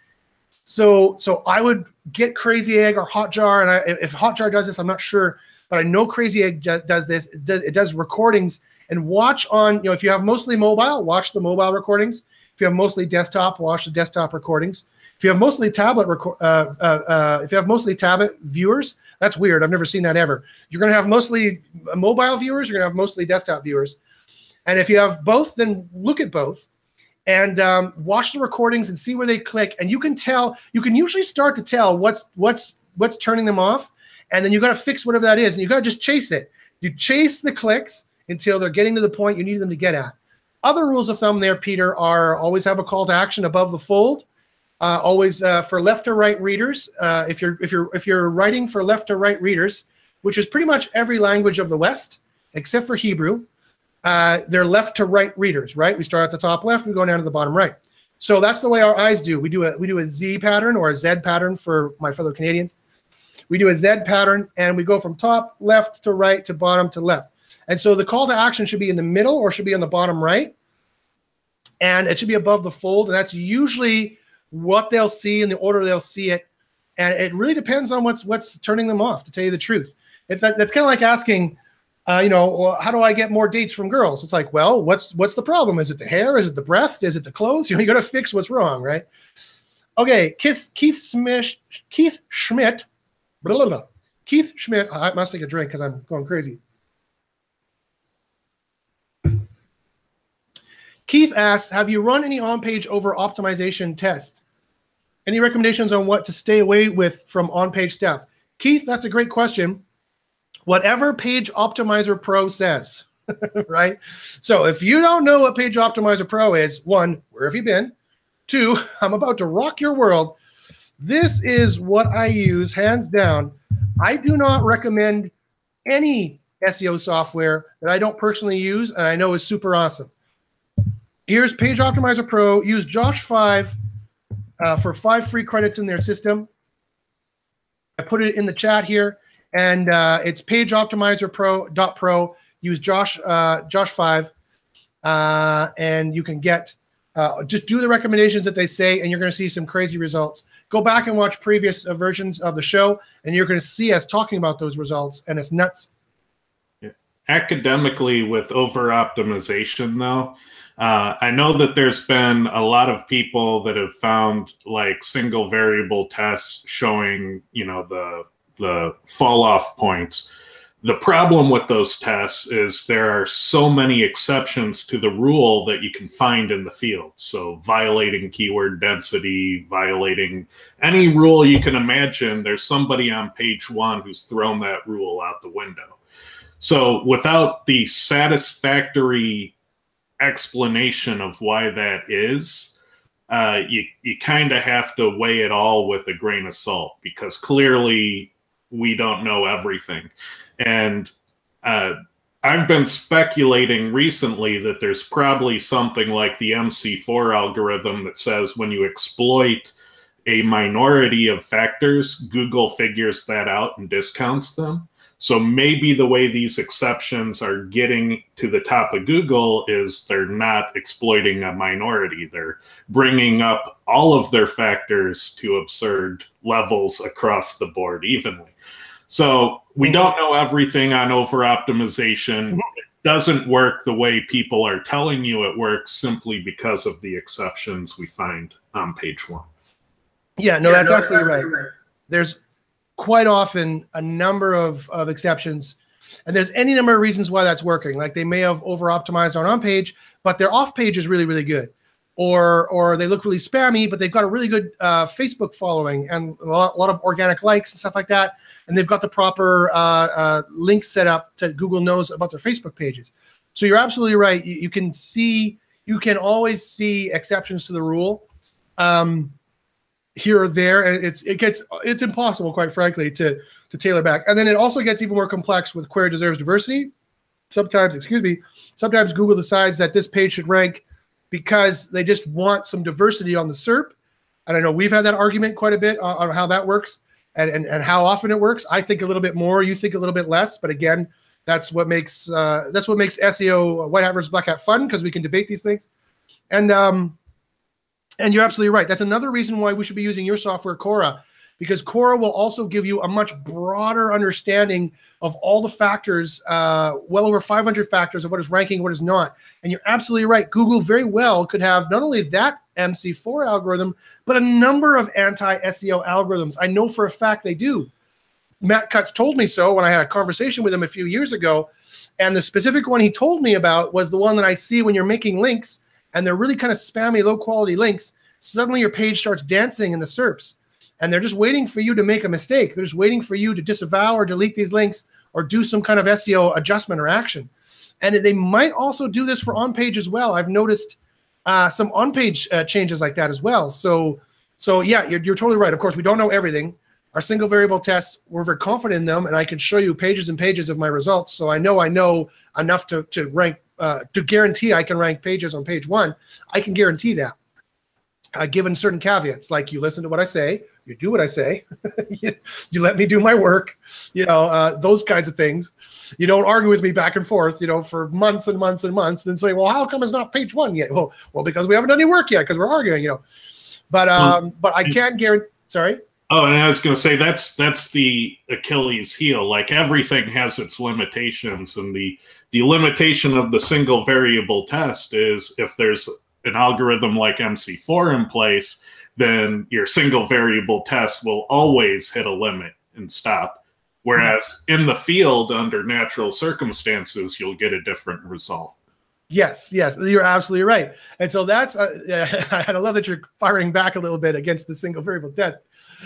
So so I would get Crazy Egg or Hotjar, and I, if Hotjar does this, I'm not sure, but I know Crazy Egg does this. It does, recordings and watch on. You know, if you have mostly mobile, watch the mobile recordings. If you have mostly desktop, watch the desktop recordings. If you have mostly tablet record, uh, uh, uh, if you have mostly tablet viewers, that's weird. I've never seen that ever. You're going to have mostly mobile viewers. You're going to have mostly desktop viewers. And if you have both, then look at both and um, watch the recordings and see where they click. And you can tell, you can usually start to tell what's what's what's turning them off. and then you got to fix whatever that is, and you got to just chase it. You chase the clicks until they're getting to the point you need them to get at. Other rules of thumb there, Peter, are always have a call to action above the fold. Uh, always uh, for left or right readers. Uh, if you're if you're if you're writing for left or right readers, which is pretty much every language of the West except for Hebrew, uh, they're left to right readers. Right? We start at the top left, we go down to the bottom right. So that's the way our eyes do. We do a we do a Z pattern or a Z pattern for my fellow Canadians. We do a Z pattern and we go from top left to right to bottom to left. And so the call to action should be in the middle or should be on the bottom right. And it should be above the fold. And that's usually what they'll see in the order they'll see it. And it really depends on what's what's turning them off, to tell you the truth. It, that, that's kind of like asking, uh, you know, how do I get more dates from girls? It's like, well, what's what's the problem? Is it the hair? Is it the breath? Is it the clothes? You know, you got to fix what's wrong, right? Okay, Keith Keith Smith Keith Schmidt, blah, blah, blah. Keith Schmidt. I must take a drink because I'm going crazy. Keith asks, have you run any on-page over optimization tests? Any recommendations on what to stay away with from on-page stuff? Keith, that's a great question. Whatever Page Optimizer Pro says, right? So if you don't know what Page Optimizer Pro is, one, where have you been? Two, I'm about to rock your world. This is what I use, hands down. I do not recommend any SEO software that I don't personally use and I know is super awesome. Here's Page Optimizer Pro. Use Josh 5 uh, for five free credits in their system. I put it in the chat here, and uh, it's Page Optimizer Pro dot Pro. Use Josh uh, Josh 5, uh, and you can get uh, just do the recommendations that they say, and you're going to see some crazy results. Go back and watch previous uh, versions of the show, and you're going to see us talking about those results, and it's nuts. Academically, with over optimization, though, uh, I know that there's been a lot of people that have found like single variable tests showing, you know, the the fall off points. The problem with those tests is there are so many exceptions to the rule that you can find in the field. So violating keyword density, violating any rule you can imagine, there's somebody on page one who's thrown that rule out the window. So without the satisfactory explanation of why that is, uh, you you kind of have to weigh it all with a grain of salt because clearly we don't know everything, and uh, I've been speculating recently that there's probably something like the MC4 algorithm that says when you exploit a minority of factors, Google figures that out and discounts them. So maybe the way these exceptions are getting to the top of Google is they're not exploiting a minority. They're bringing up all of their factors to absurd levels across the board evenly. So we Mm-hmm. don't know everything on over optimization. It doesn't work the way people are telling you it works simply because of the exceptions we find on page one. Yeah, no, that's absolutely right. There's quite often a number of, of exceptions, and there's any number of reasons why that's working. Like they may have over optimized on on page, but their off page is really, really good. Or, or they look really spammy, but they've got a really good uh, Facebook following and a lot, a lot of organic likes and stuff like that. And they've got the proper uh, uh, links set up that Google knows about their Facebook pages. So you're absolutely right. You, you can see, you can always see exceptions to the rule. Um, here or there, and it's it gets it's impossible, quite frankly, to to tailor back. And then it also gets even more complex with query deserves diversity. Sometimes, excuse me, sometimes Google decides that this page should rank because they just want some diversity on the SERP. And I know we've had that argument quite a bit on, on how that works and, and and how often it works. I think a little bit more, you think a little bit less, but again, that's what makes uh, that's what makes SEO White Hat versus Black Hat fun because we can debate these things. And um, and you're absolutely right. That's another reason why we should be using your software, Cora, because Cora will also give you a much broader understanding of all the factors, uh, well over 500 factors of what is ranking, what is not. And you're absolutely right. Google very well could have not only that MC4 algorithm, but a number of anti SEO algorithms. I know for a fact they do. Matt Cutts told me so when I had a conversation with him a few years ago. And the specific one he told me about was the one that I see when you're making links and they're really kind of spammy, low quality links. Suddenly your page starts dancing in the SERPs. and they're just waiting for you to make a mistake. They're just waiting for you to disavow or delete these links or do some kind of SEO adjustment or action. And they might also do this for on page as well. I've noticed uh, some on page uh, changes like that as well. So, so yeah, you're, you're totally right. Of course, we don't know everything. Our single variable tests, we're very confident in them, and I can show you pages and pages of my results. So I know I know enough to, to rank, uh, to guarantee I can rank pages on page one. I can guarantee that, uh, given certain caveats, like you listen to what I say, you do what I say, you, you, let me do my work, you know, uh, those kinds of things. You don't argue with me back and forth, you know, for months and months and months, then say, well, how come it's not page one yet? Well, well, because we haven't done any work yet, because we're arguing, you know. But um, but I can't guarantee. Sorry. Oh, and I was going to say that's that's the Achilles heel. Like everything has its limitations, and the the limitation of the single variable test is if there's an algorithm like MC4 in place, then your single variable test will always hit a limit and stop. Whereas in the field, under natural circumstances, you'll get a different result. Yes, yes, you're absolutely right. And so that's, uh, I love that you're firing back a little bit against the single variable test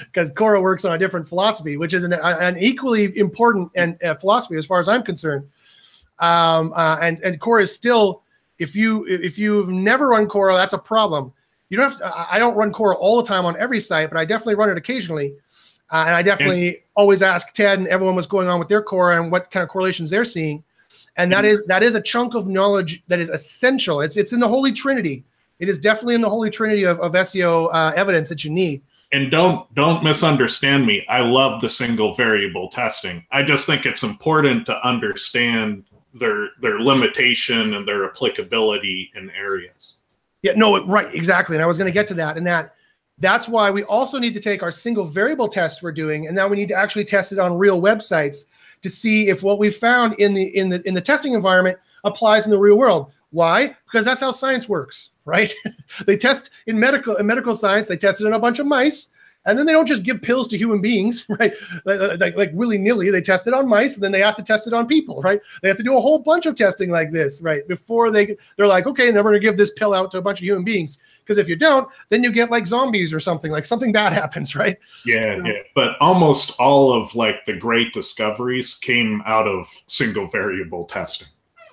because Cora works on a different philosophy, which is an, an equally important and uh, philosophy as far as I'm concerned. Um, uh, and and Cora is still, if you if you've never run Cora, that's a problem you don't have to, I don't run Cora all the time on every site, but I definitely run it occasionally. Uh, and I definitely and, always ask Ted and everyone what's going on with their Cora and what kind of correlations they're seeing. And that is that is a chunk of knowledge that is essential. It's it's in the Holy Trinity. It is definitely in the Holy Trinity of, of SEO uh, evidence that you need. And don't don't misunderstand me. I love the single variable testing. I just think it's important to understand their their limitation and their applicability in areas. Yeah, no, right, exactly. And I was going to get to that. And that that's why we also need to take our single variable test we're doing, and now we need to actually test it on real websites to see if what we found in the in the in the testing environment applies in the real world. Why? Because that's how science works, right? they test in medical in medical science, they tested on a bunch of mice and then they don't just give pills to human beings, right? Like, like, like willy nilly. They test it on mice, and then they have to test it on people, right? They have to do a whole bunch of testing like this, right? Before they they're like, okay, now we're gonna give this pill out to a bunch of human beings. Because if you don't, then you get like zombies or something. Like something bad happens, right? Yeah, yeah. But almost all of like the great discoveries came out of single variable testing.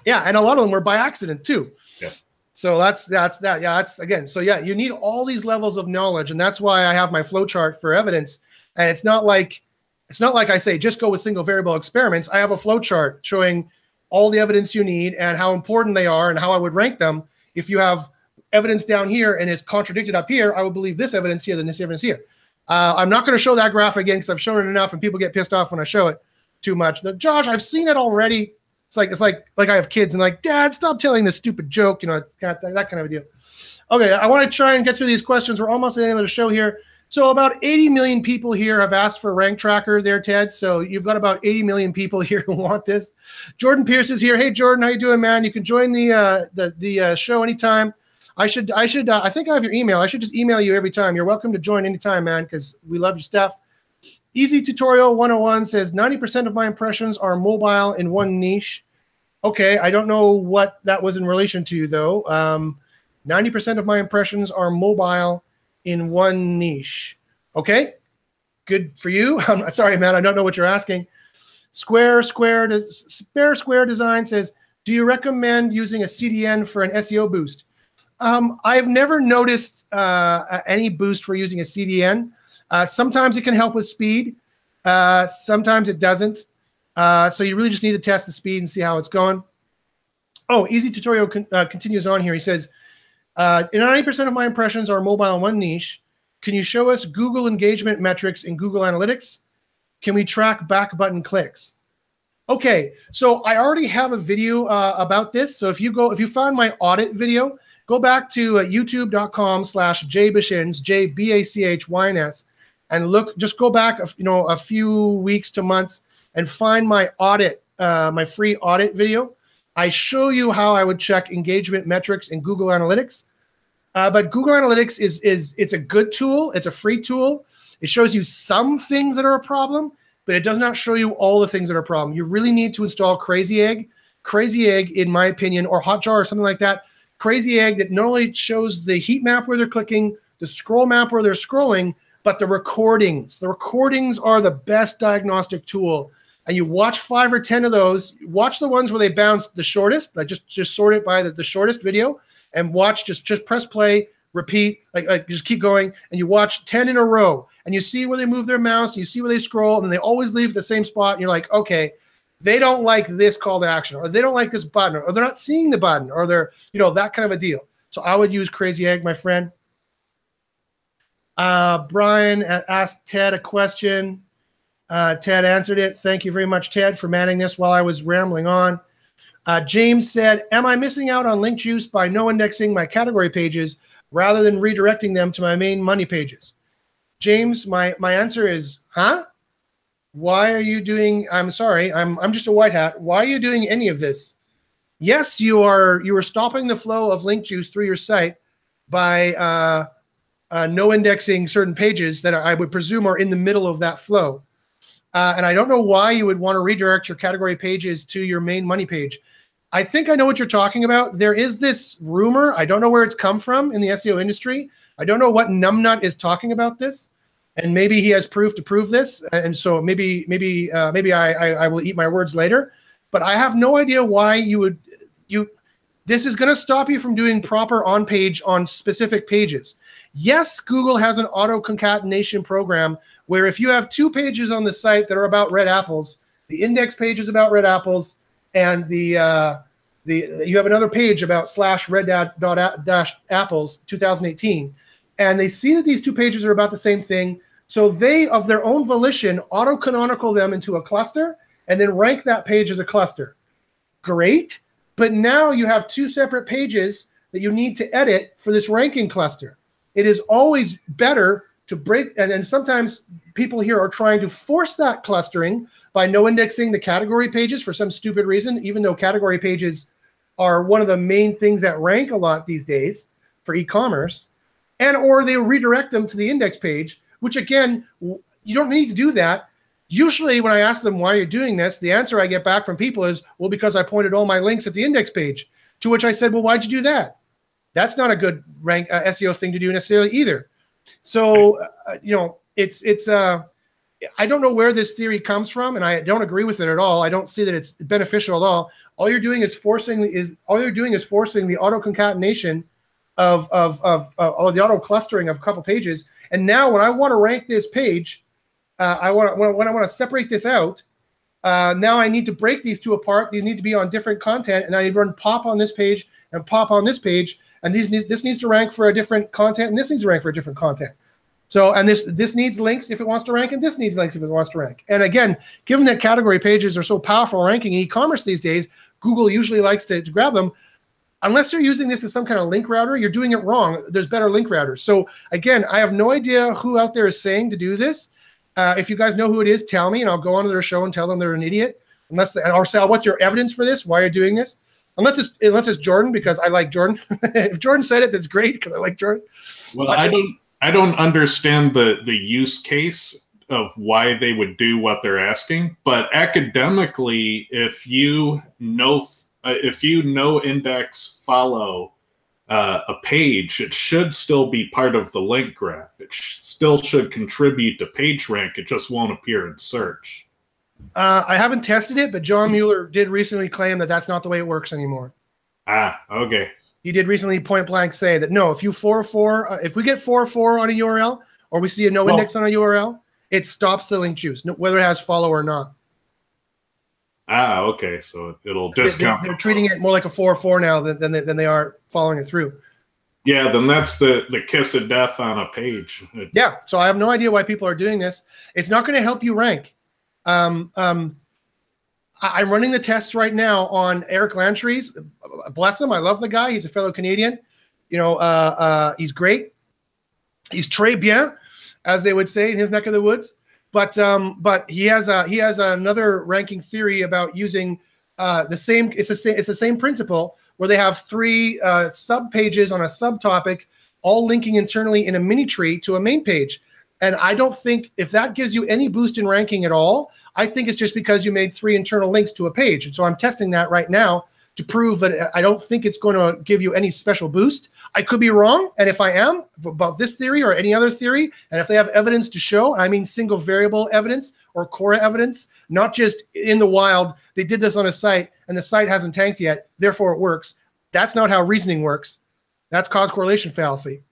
Yeah, and a lot of them were by accident too. Yeah. So that's that's that. Yeah, that's again. So yeah, you need all these levels of knowledge, and that's why I have my flowchart for evidence. And it's not like it's not like I say just go with single variable experiments. I have a flowchart showing all the evidence you need and how important they are and how I would rank them. If you have evidence down here and it's contradicted up here, I would believe this evidence here than this evidence here. Uh, I'm not going to show that graph again because I've shown it enough, and people get pissed off when I show it too much. The, Josh, I've seen it already. It's like it's like like I have kids and like, Dad, stop telling this stupid joke. You know, that, that kind of a deal. Okay, I want to try and get through these questions. We're almost at the end of the show here. So about 80 million people here have asked for rank tracker there, Ted. So you've got about 80 million people here who want this. Jordan Pierce is here. Hey, Jordan, how you doing, man? You can join the uh, the the uh, show anytime. I should I should uh, I think I have your email. I should just email you every time. You're welcome to join anytime, man, because we love your stuff. Easy Tutorial 101 says 90% of my impressions are mobile in one niche. Okay, I don't know what that was in relation to, though. Um, 90% of my impressions are mobile in one niche. Okay, good for you. I'm sorry, man. I don't know what you're asking. Square Square Spare Square Design says, "Do you recommend using a CDN for an SEO boost?" Um, I've never noticed uh, any boost for using a CDN. Uh, sometimes it can help with speed. Uh, sometimes it doesn't. Uh, so you really just need to test the speed and see how it's going. Oh, Easy Tutorial con- uh, continues on here. He says, uh, 90% of my impressions are mobile one niche. Can you show us Google engagement metrics in Google Analytics? Can we track back button clicks? Okay, so I already have a video uh, about this. So if you go, if you find my audit video, go back to uh, youtube.com slash jbachyns, J-B-A-C-H-Y-N-S, and look, just go back, you know, a few weeks to months and find my audit, uh, my free audit video. I show you how I would check engagement metrics in Google Analytics. Uh, but Google Analytics is is it's a good tool. It's a free tool. It shows you some things that are a problem, but it does not show you all the things that are a problem. You really need to install Crazy Egg, Crazy Egg, in my opinion, or Hotjar or something like that. Crazy Egg that not only shows the heat map where they're clicking, the scroll map where they're scrolling, but the recordings, the recordings are the best diagnostic tool. And you watch five or 10 of those, watch the ones where they bounce the shortest, like just, just sort it by the, the shortest video and watch, just, just press play, repeat, like, like just keep going. And you watch 10 in a row and you see where they move their mouse, you see where they scroll, and they always leave the same spot. And you're like, okay, they don't like this call to action, or they don't like this button, or they're not seeing the button, or they're, you know, that kind of a deal. So I would use Crazy Egg, my friend. Uh, Brian asked Ted a question. Uh, Ted answered it. Thank you very much, Ted, for manning this while I was rambling on. Uh, James said, Am I missing out on link juice by no indexing my category pages rather than redirecting them to my main money pages? James, my, my answer is, Huh? Why are you doing? I'm sorry, I'm, I'm just a white hat. Why are you doing any of this? Yes, you are you are stopping the flow of link juice through your site by uh, uh, no indexing certain pages that I would presume are in the middle of that flow. Uh, and I don't know why you would want to redirect your category pages to your main money page. I think I know what you're talking about. There is this rumor. I don't know where it's come from in the SEO industry. I don't know what numbnut is talking about this, and maybe he has proof to prove this. And so maybe maybe uh, maybe I, I I will eat my words later. But I have no idea why you would you. This is going to stop you from doing proper on page on specific pages. Yes, Google has an auto concatenation program where if you have two pages on the site that are about red apples, the index page is about red apples, and the uh, the you have another page about slash red dot dash apples 2018, and they see that these two pages are about the same thing. So they, of their own volition, auto canonical them into a cluster and then rank that page as a cluster. Great. But now you have two separate pages that you need to edit for this ranking cluster it is always better to break and, and sometimes people here are trying to force that clustering by no indexing the category pages for some stupid reason even though category pages are one of the main things that rank a lot these days for e-commerce and or they redirect them to the index page which again you don't need to do that. Usually when i ask them why you're doing this? the answer i get back from people is well because i pointed all my links at the index page. To which i said well why'd you do that? That's not a good rank uh, SEO thing to do necessarily either. So uh, you know, it's it's uh, I don't know where this theory comes from, and I don't agree with it at all. I don't see that it's beneficial at all. All you're doing is forcing is all you're doing is forcing the auto concatenation of of of, uh, or the auto clustering of a couple pages. And now, when I want to rank this page, uh, I want when, when I want to separate this out. Uh, now I need to break these two apart. These need to be on different content, and I need to run pop on this page and pop on this page and these this needs to rank for a different content, and this needs to rank for a different content. So, and this this needs links if it wants to rank, and this needs links if it wants to rank. And again, given that category pages are so powerful ranking in e-commerce these days, Google usually likes to, to grab them. Unless you're using this as some kind of link router, you're doing it wrong. There's better link routers. So again, I have no idea who out there is saying to do this. Uh, if you guys know who it is, tell me, and I'll go onto their show and tell them they're an idiot. Unless, they, or say, what's your evidence for this? Why are you're doing this? Unless it's unless it's Jordan because I like Jordan. if Jordan said it, that's great because I like Jordan. Well, I don't I don't understand the the use case of why they would do what they're asking, but academically, if you know uh, if you know index follow uh, a page, it should still be part of the link graph. It sh- still should contribute to page rank. It just won't appear in search. Uh, I haven't tested it, but John Mueller did recently claim that that's not the way it works anymore. Ah, okay. He did recently point blank say that no, if you four four, uh, if we get four four on a URL or we see a no well, index on a URL, it stops the link juice, whether it has follow or not. Ah, okay. So it'll discount. They, are treating it more like a four four now than than they, than they are following it through. Yeah, then that's the the kiss of death on a page. Yeah, so I have no idea why people are doing this. It's not going to help you rank. Um, um, I, am running the tests right now on Eric Lancheres'. Bless him. I love the guy. He's a fellow Canadian. You know, uh, uh, he's great. He's très bien, as they would say in his neck of the woods. But um, but he has a he has another ranking theory about using uh, the same. It's a same. It's the same principle where they have three uh, sub pages on a subtopic, all linking internally in a mini tree to a main page. And I don't think if that gives you any boost in ranking at all, I think it's just because you made three internal links to a page. And so I'm testing that right now to prove that I don't think it's going to give you any special boost. I could be wrong. And if I am about this theory or any other theory, and if they have evidence to show, I mean single variable evidence or Cora evidence, not just in the wild, they did this on a site and the site hasn't tanked yet, therefore it works. That's not how reasoning works. That's cause correlation fallacy.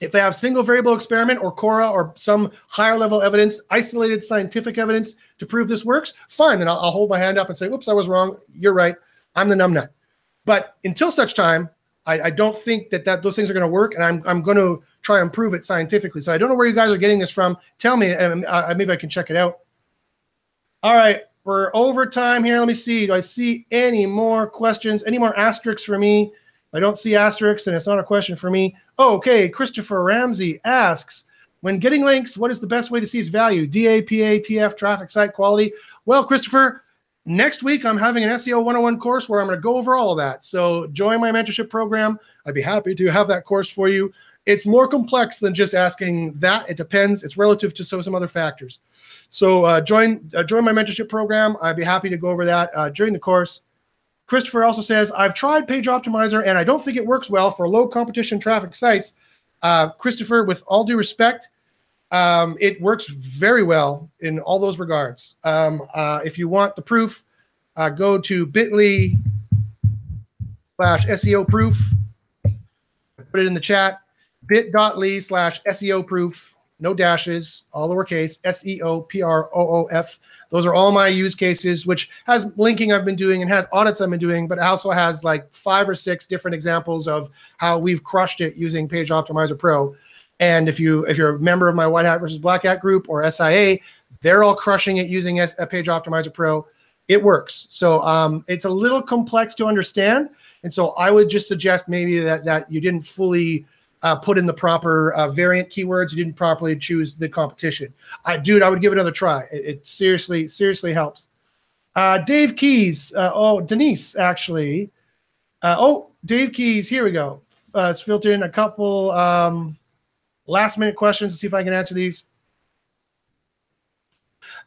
If they have single variable experiment or Cora or some higher level evidence, isolated scientific evidence to prove this works, fine. Then I'll, I'll hold my hand up and say, whoops, I was wrong. You're right. I'm the numbnut. But until such time, I, I don't think that, that those things are going to work. And I'm, I'm going to try and prove it scientifically. So I don't know where you guys are getting this from. Tell me, and uh, maybe I can check it out. All right. We're over time here. Let me see. Do I see any more questions? Any more asterisks for me? I don't see asterisks, and it's not a question for me. Oh, okay. Christopher Ramsey asks, when getting links, what is the best way to see its value? DAPA, TF, traffic, site quality. Well, Christopher, next week I'm having an SEO 101 course where I'm going to go over all of that. So join my mentorship program. I'd be happy to have that course for you. It's more complex than just asking that. It depends. It's relative to so some other factors. So uh, join uh, join my mentorship program. I'd be happy to go over that uh, during the course. Christopher also says, I've tried Page Optimizer and I don't think it works well for low competition traffic sites. Uh, Christopher, with all due respect, um, it works very well in all those regards. Um, uh, if you want the proof, uh, go to bit.ly slash SEO proof. Put it in the chat. bit.ly slash SEO proof. No dashes, all lowercase, S E O P R O O F. Those are all my use cases, which has linking I've been doing and has audits I've been doing, but also has like five or six different examples of how we've crushed it using Page Optimizer Pro. And if you if you're a member of my White Hat versus Black Hat group or SIA, they're all crushing it using a Page Optimizer Pro. It works. So um, it's a little complex to understand, and so I would just suggest maybe that that you didn't fully uh, put in the proper uh, variant keywords. You didn't properly choose the competition. I, dude, I would give it another try. It, it seriously, seriously helps. Uh, Dave Keys. Uh, oh, Denise, actually. Uh, oh, Dave Keys. Here we go. Uh, let's filter in a couple um, last minute questions to see if I can answer these.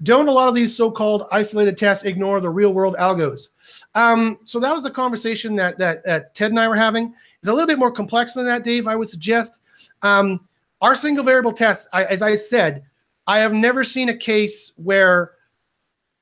Don't a lot of these so-called isolated tests ignore the real-world algos? Um, so that was the conversation that, that that Ted and I were having is a little bit more complex than that, Dave. I would suggest um, our single variable test, I, as I said, I have never seen a case where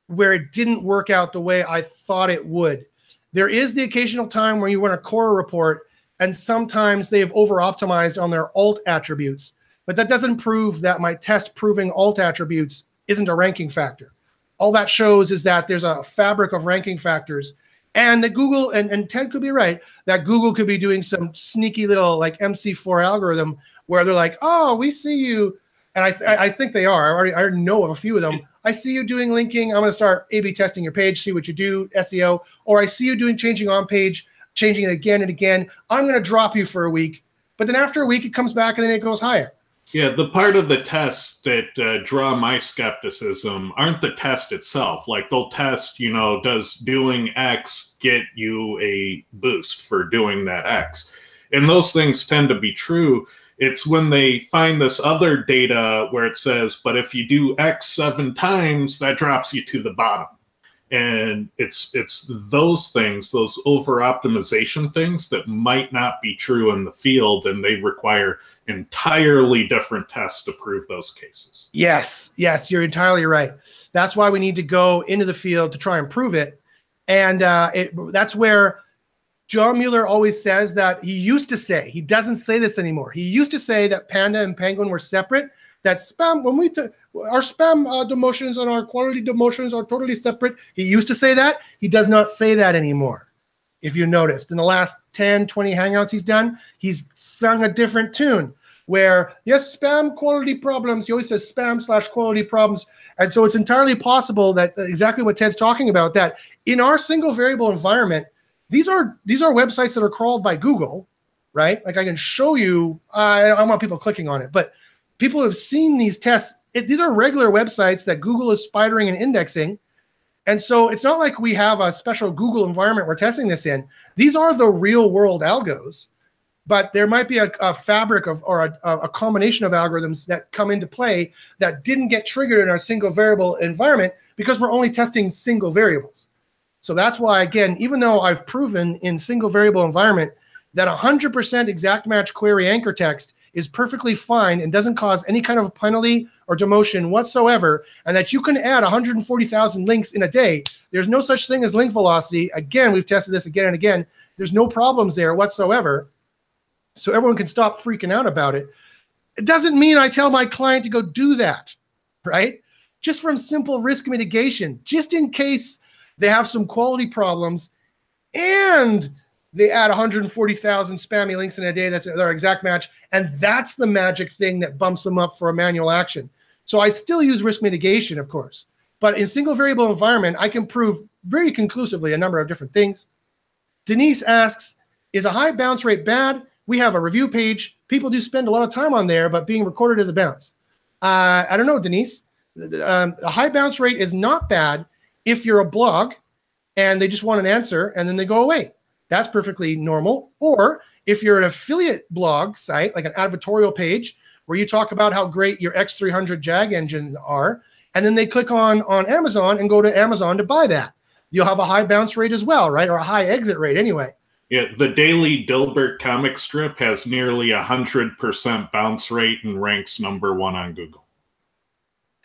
where it didn't work out the way I thought it would. There is the occasional time where you run a Cora report and sometimes they've over optimized on their alt attributes, but that doesn't prove that my test proving alt attributes isn't a ranking factor. All that shows is that there's a fabric of ranking factors and that Google and, and Ted could be right that Google could be doing some sneaky little like MC4 algorithm where they're like, oh, we see you, and I th- I think they are. I already I already know of a few of them. I see you doing linking. I'm going to start A/B testing your page, see what you do SEO, or I see you doing changing on page, changing it again and again. I'm going to drop you for a week, but then after a week it comes back and then it goes higher. Yeah, the part of the test that uh, draw my skepticism aren't the test itself. Like they'll test, you know, does doing X get you a boost for doing that X? And those things tend to be true. It's when they find this other data where it says, but if you do X seven times, that drops you to the bottom and it's it's those things those over optimization things that might not be true in the field and they require entirely different tests to prove those cases. Yes yes you're entirely right. That's why we need to go into the field to try and prove it. And uh, it, that's where John Mueller always says that he used to say he doesn't say this anymore. He used to say that panda and penguin were separate that spam when we t- our spam uh, demotions and our quality demotions are totally separate. He used to say that. He does not say that anymore. If you noticed, in the last 10, 20 hangouts he's done, he's sung a different tune where, yes, spam quality problems. He always says spam slash quality problems. And so it's entirely possible that exactly what Ted's talking about, that in our single variable environment, these are these are websites that are crawled by Google, right? Like I can show you, uh, I want people clicking on it, but people have seen these tests it, these are regular websites that Google is spidering and indexing. And so it's not like we have a special Google environment we're testing this in. These are the real world algos, but there might be a, a fabric of or a, a, combination of algorithms that come into play that didn't get triggered in our single variable environment because we're only testing single variables. So that's why, again, even though I've proven in single variable environment that 100% exact match query anchor text is perfectly fine and doesn't cause any kind of penalty or demotion whatsoever, and that you can add 140,000 links in a day, there's no such thing as link velocity. Again, we've tested this again and again. There's no problems there whatsoever. So everyone can stop freaking out about it. It doesn't mean I tell my client to go do that, right? Just from simple risk mitigation, just in case they have some quality problems and they add 140,000 spammy links in a day. That's their exact match. And that's the magic thing that bumps them up for a manual action. So I still use risk mitigation, of course. But in single variable environment, I can prove very conclusively a number of different things. Denise asks, is a high bounce rate bad? We have a review page. People do spend a lot of time on there, but being recorded as a bounce. Uh, I don't know, Denise. Um, a high bounce rate is not bad if you're a blog and they just want an answer and then they go away. That's perfectly normal. Or if you're an affiliate blog site, like an advertorial page, where you talk about how great your X300 Jag engines are, and then they click on on Amazon and go to Amazon to buy that. You'll have a high bounce rate as well, right? Or a high exit rate anyway. Yeah, the daily Dilbert comic strip has nearly a hundred percent bounce rate and ranks number one on Google.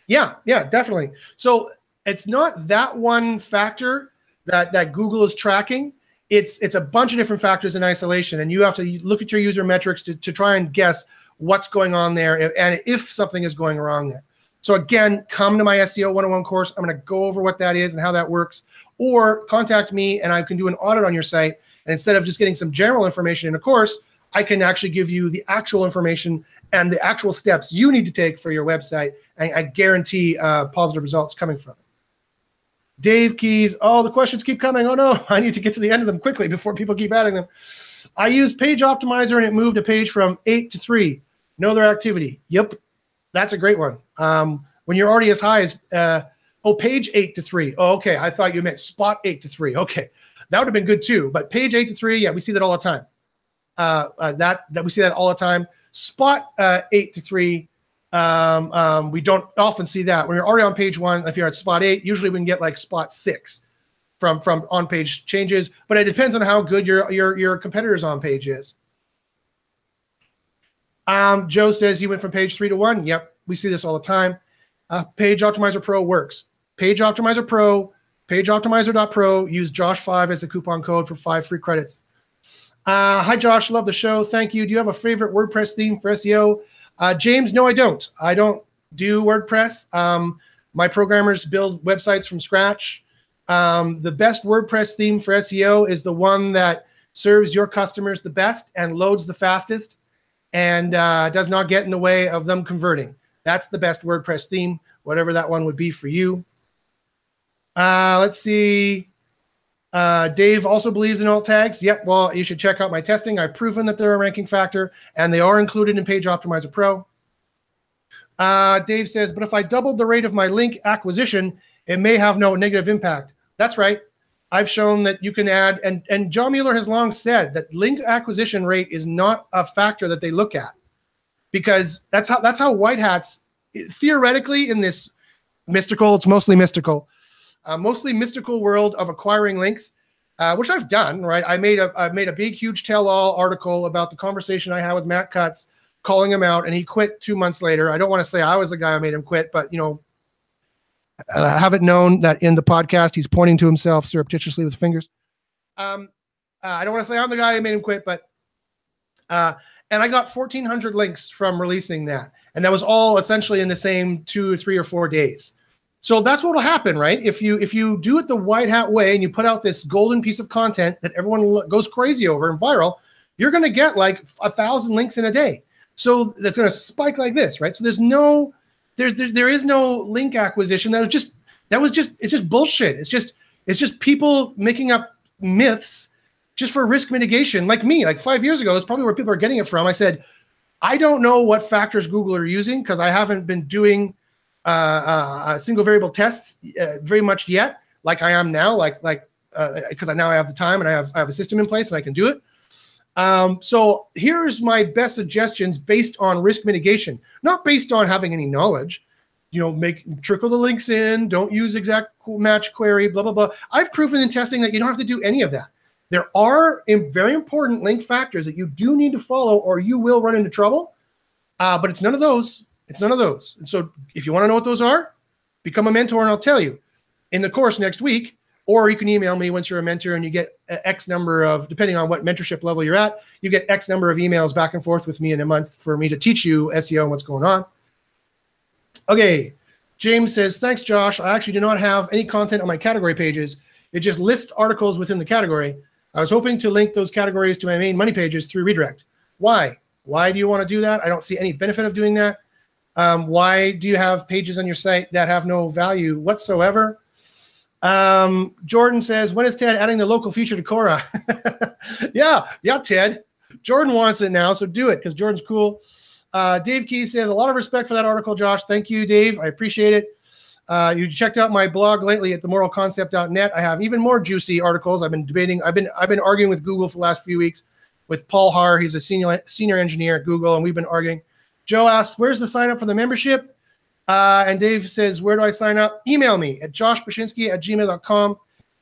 Yeah, yeah, definitely. So it's not that one factor that that Google is tracking. It's it's a bunch of different factors in isolation, and you have to look at your user metrics to, to try and guess what's going on there and if something is going wrong there. So again, come to my SEO 101 course. I'm going to go over what that is and how that works, or contact me and I can do an audit on your site. And instead of just getting some general information in a course, I can actually give you the actual information and the actual steps you need to take for your website. And I guarantee uh, positive results coming from. Dave Keys. Oh, the questions keep coming. Oh no, I need to get to the end of them quickly before people keep adding them. I use Page Optimizer and it moved a page from eight to three. No other activity. Yep, that's a great one. Um, when you're already as high as uh, oh, page eight to three. Oh, okay. I thought you meant spot eight to three. Okay, that would have been good too. But page eight to three, yeah, we see that all the time. Uh, uh, that that we see that all the time. Spot uh, eight to three um, um, we don't often see that when you're already on page one. If you're at spot eight, usually we can get like spot six from from on page changes, but it depends on how good your your your competitors on page is. Um, Joe says he went from page three to one. Yep, we see this all the time. Uh, page Optimizer Pro works. Page Optimizer Pro, Page Optimizer.pro. Use Josh5 as the coupon code for five free credits. Uh, hi, Josh. Love the show. Thank you. Do you have a favorite WordPress theme for SEO? Uh, James, no, I don't. I don't do WordPress. Um, my programmers build websites from scratch. Um, the best WordPress theme for SEO is the one that serves your customers the best and loads the fastest and uh, does not get in the way of them converting. That's the best WordPress theme, whatever that one would be for you. Uh, let's see. Uh, Dave also believes in alt tags. Yep. Well, you should check out my testing. I've proven that they're a ranking factor and they are included in Page Optimizer Pro. Uh, Dave says, but if I doubled the rate of my link acquisition, it may have no negative impact. That's right. I've shown that you can add, and, and John Mueller has long said that link acquisition rate is not a factor that they look at because that's how that's how white hats theoretically in this mystical, it's mostly mystical uh, mostly mystical world of acquiring links, uh, which I've done. Right, I made a I made a big, huge tell-all article about the conversation I had with Matt Cutts, calling him out, and he quit two months later. I don't want to say I was the guy who made him quit, but you know, I have it known that in the podcast he's pointing to himself surreptitiously with fingers. Um, uh, I don't want to say I'm the guy who made him quit, but uh, and I got 1,400 links from releasing that, and that was all essentially in the same two, three, or four days. So that's what will happen, right? If you if you do it the white hat way and you put out this golden piece of content that everyone goes crazy over and viral, you're going to get like a thousand links in a day. So that's going to spike like this, right? So there's no there's there, there is no link acquisition. That was just that was just it's just bullshit. It's just it's just people making up myths just for risk mitigation. Like me, like five years ago, that's probably where people are getting it from. I said, I don't know what factors Google are using because I haven't been doing uh, uh, uh, single variable tests uh, very much yet, like I am now, like like because I now I have the time and I have I have a system in place and I can do it. Um, so here's my best suggestions based on risk mitigation, not based on having any knowledge. you know, make trickle the links in. Don't use exact match query. Blah blah blah. I've proven in testing that you don't have to do any of that. There are very important link factors that you do need to follow, or you will run into trouble. Uh, but it's none of those. It's none of those. And so, if you want to know what those are, become a mentor, and I'll tell you in the course next week. Or you can email me once you're a mentor and you get X number of, depending on what mentorship level you're at, you get X number of emails back and forth with me in a month for me to teach you SEO and what's going on. Okay. James says, thanks, Josh. I actually do not have any content on my category pages. It just lists articles within the category. I was hoping to link those categories to my main money pages through redirect. Why? Why do you want to do that? I don't see any benefit of doing that. Um, why do you have pages on your site that have no value whatsoever? Um, Jordan says, when is Ted adding the local feature to Cora? yeah, yeah, Ted. Jordan wants it now, so do it because Jordan's cool. Uh, Dave Key says, a lot of respect for that article, Josh. Thank you, Dave. I appreciate it. Uh, you checked out my blog lately at themoralconcept.net. I have even more juicy articles. I've been debating. I've been I've been arguing with Google for the last few weeks with Paul Haahr. He's a senior senior engineer at Google, and we've been arguing. Joe asked, "Where's the sign up for the membership?" Uh, and Dave says, Where do I sign up? Email me at joshbachynski at gmail.com.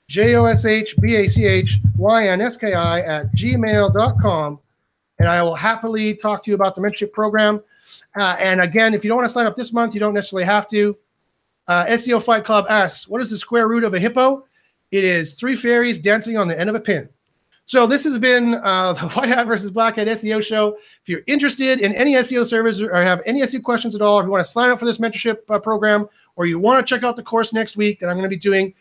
J O S H B A C H Y N S K I at gmail.com. And I will happily talk to you about the mentorship program. Uh, and again, if you don't want to sign up this month, you don't necessarily have to. Uh, SEO Fight Club asks, What is the square root of a hippo? It is three fairies dancing on the end of a pin. So this has been uh, the White Hat versus Black Hat SEO show. If you're interested in any SEO service or have any SEO questions at all, if you want to sign up for this mentorship uh, program or you want to check out the course next week that I'm going to be doing,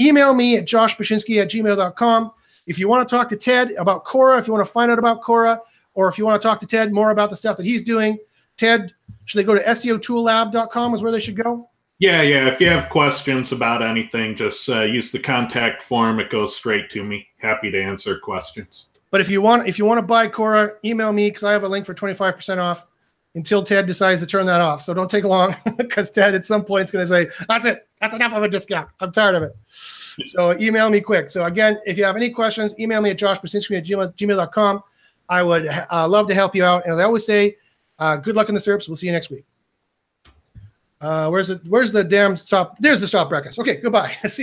email me at joshbachynski at gmail.com. If you want to talk to Ted about Cora, if you want to find out about Cora, or if you want to talk to Ted more about the stuff that he's doing, Ted, should they go to SEOtoollab.com is where they should go? Yeah, yeah. If you have questions about anything, just uh, use the contact form. It goes straight to me. Happy to answer questions. But if you want, if you want to buy Cora, email me because I have a link for twenty five percent off. Until Ted decides to turn that off, so don't take long because Ted at some point is going to say, "That's it. That's enough of a discount. I'm tired of it." so email me quick. So again, if you have any questions, email me at joshbachynski at gmail, gmail.com. I would uh, love to help you out. And I always say, uh, good luck in the SERPs. We'll see you next week. Uh, where's the where's the damn stop? There's the stop breakfast. Okay, goodbye. See you.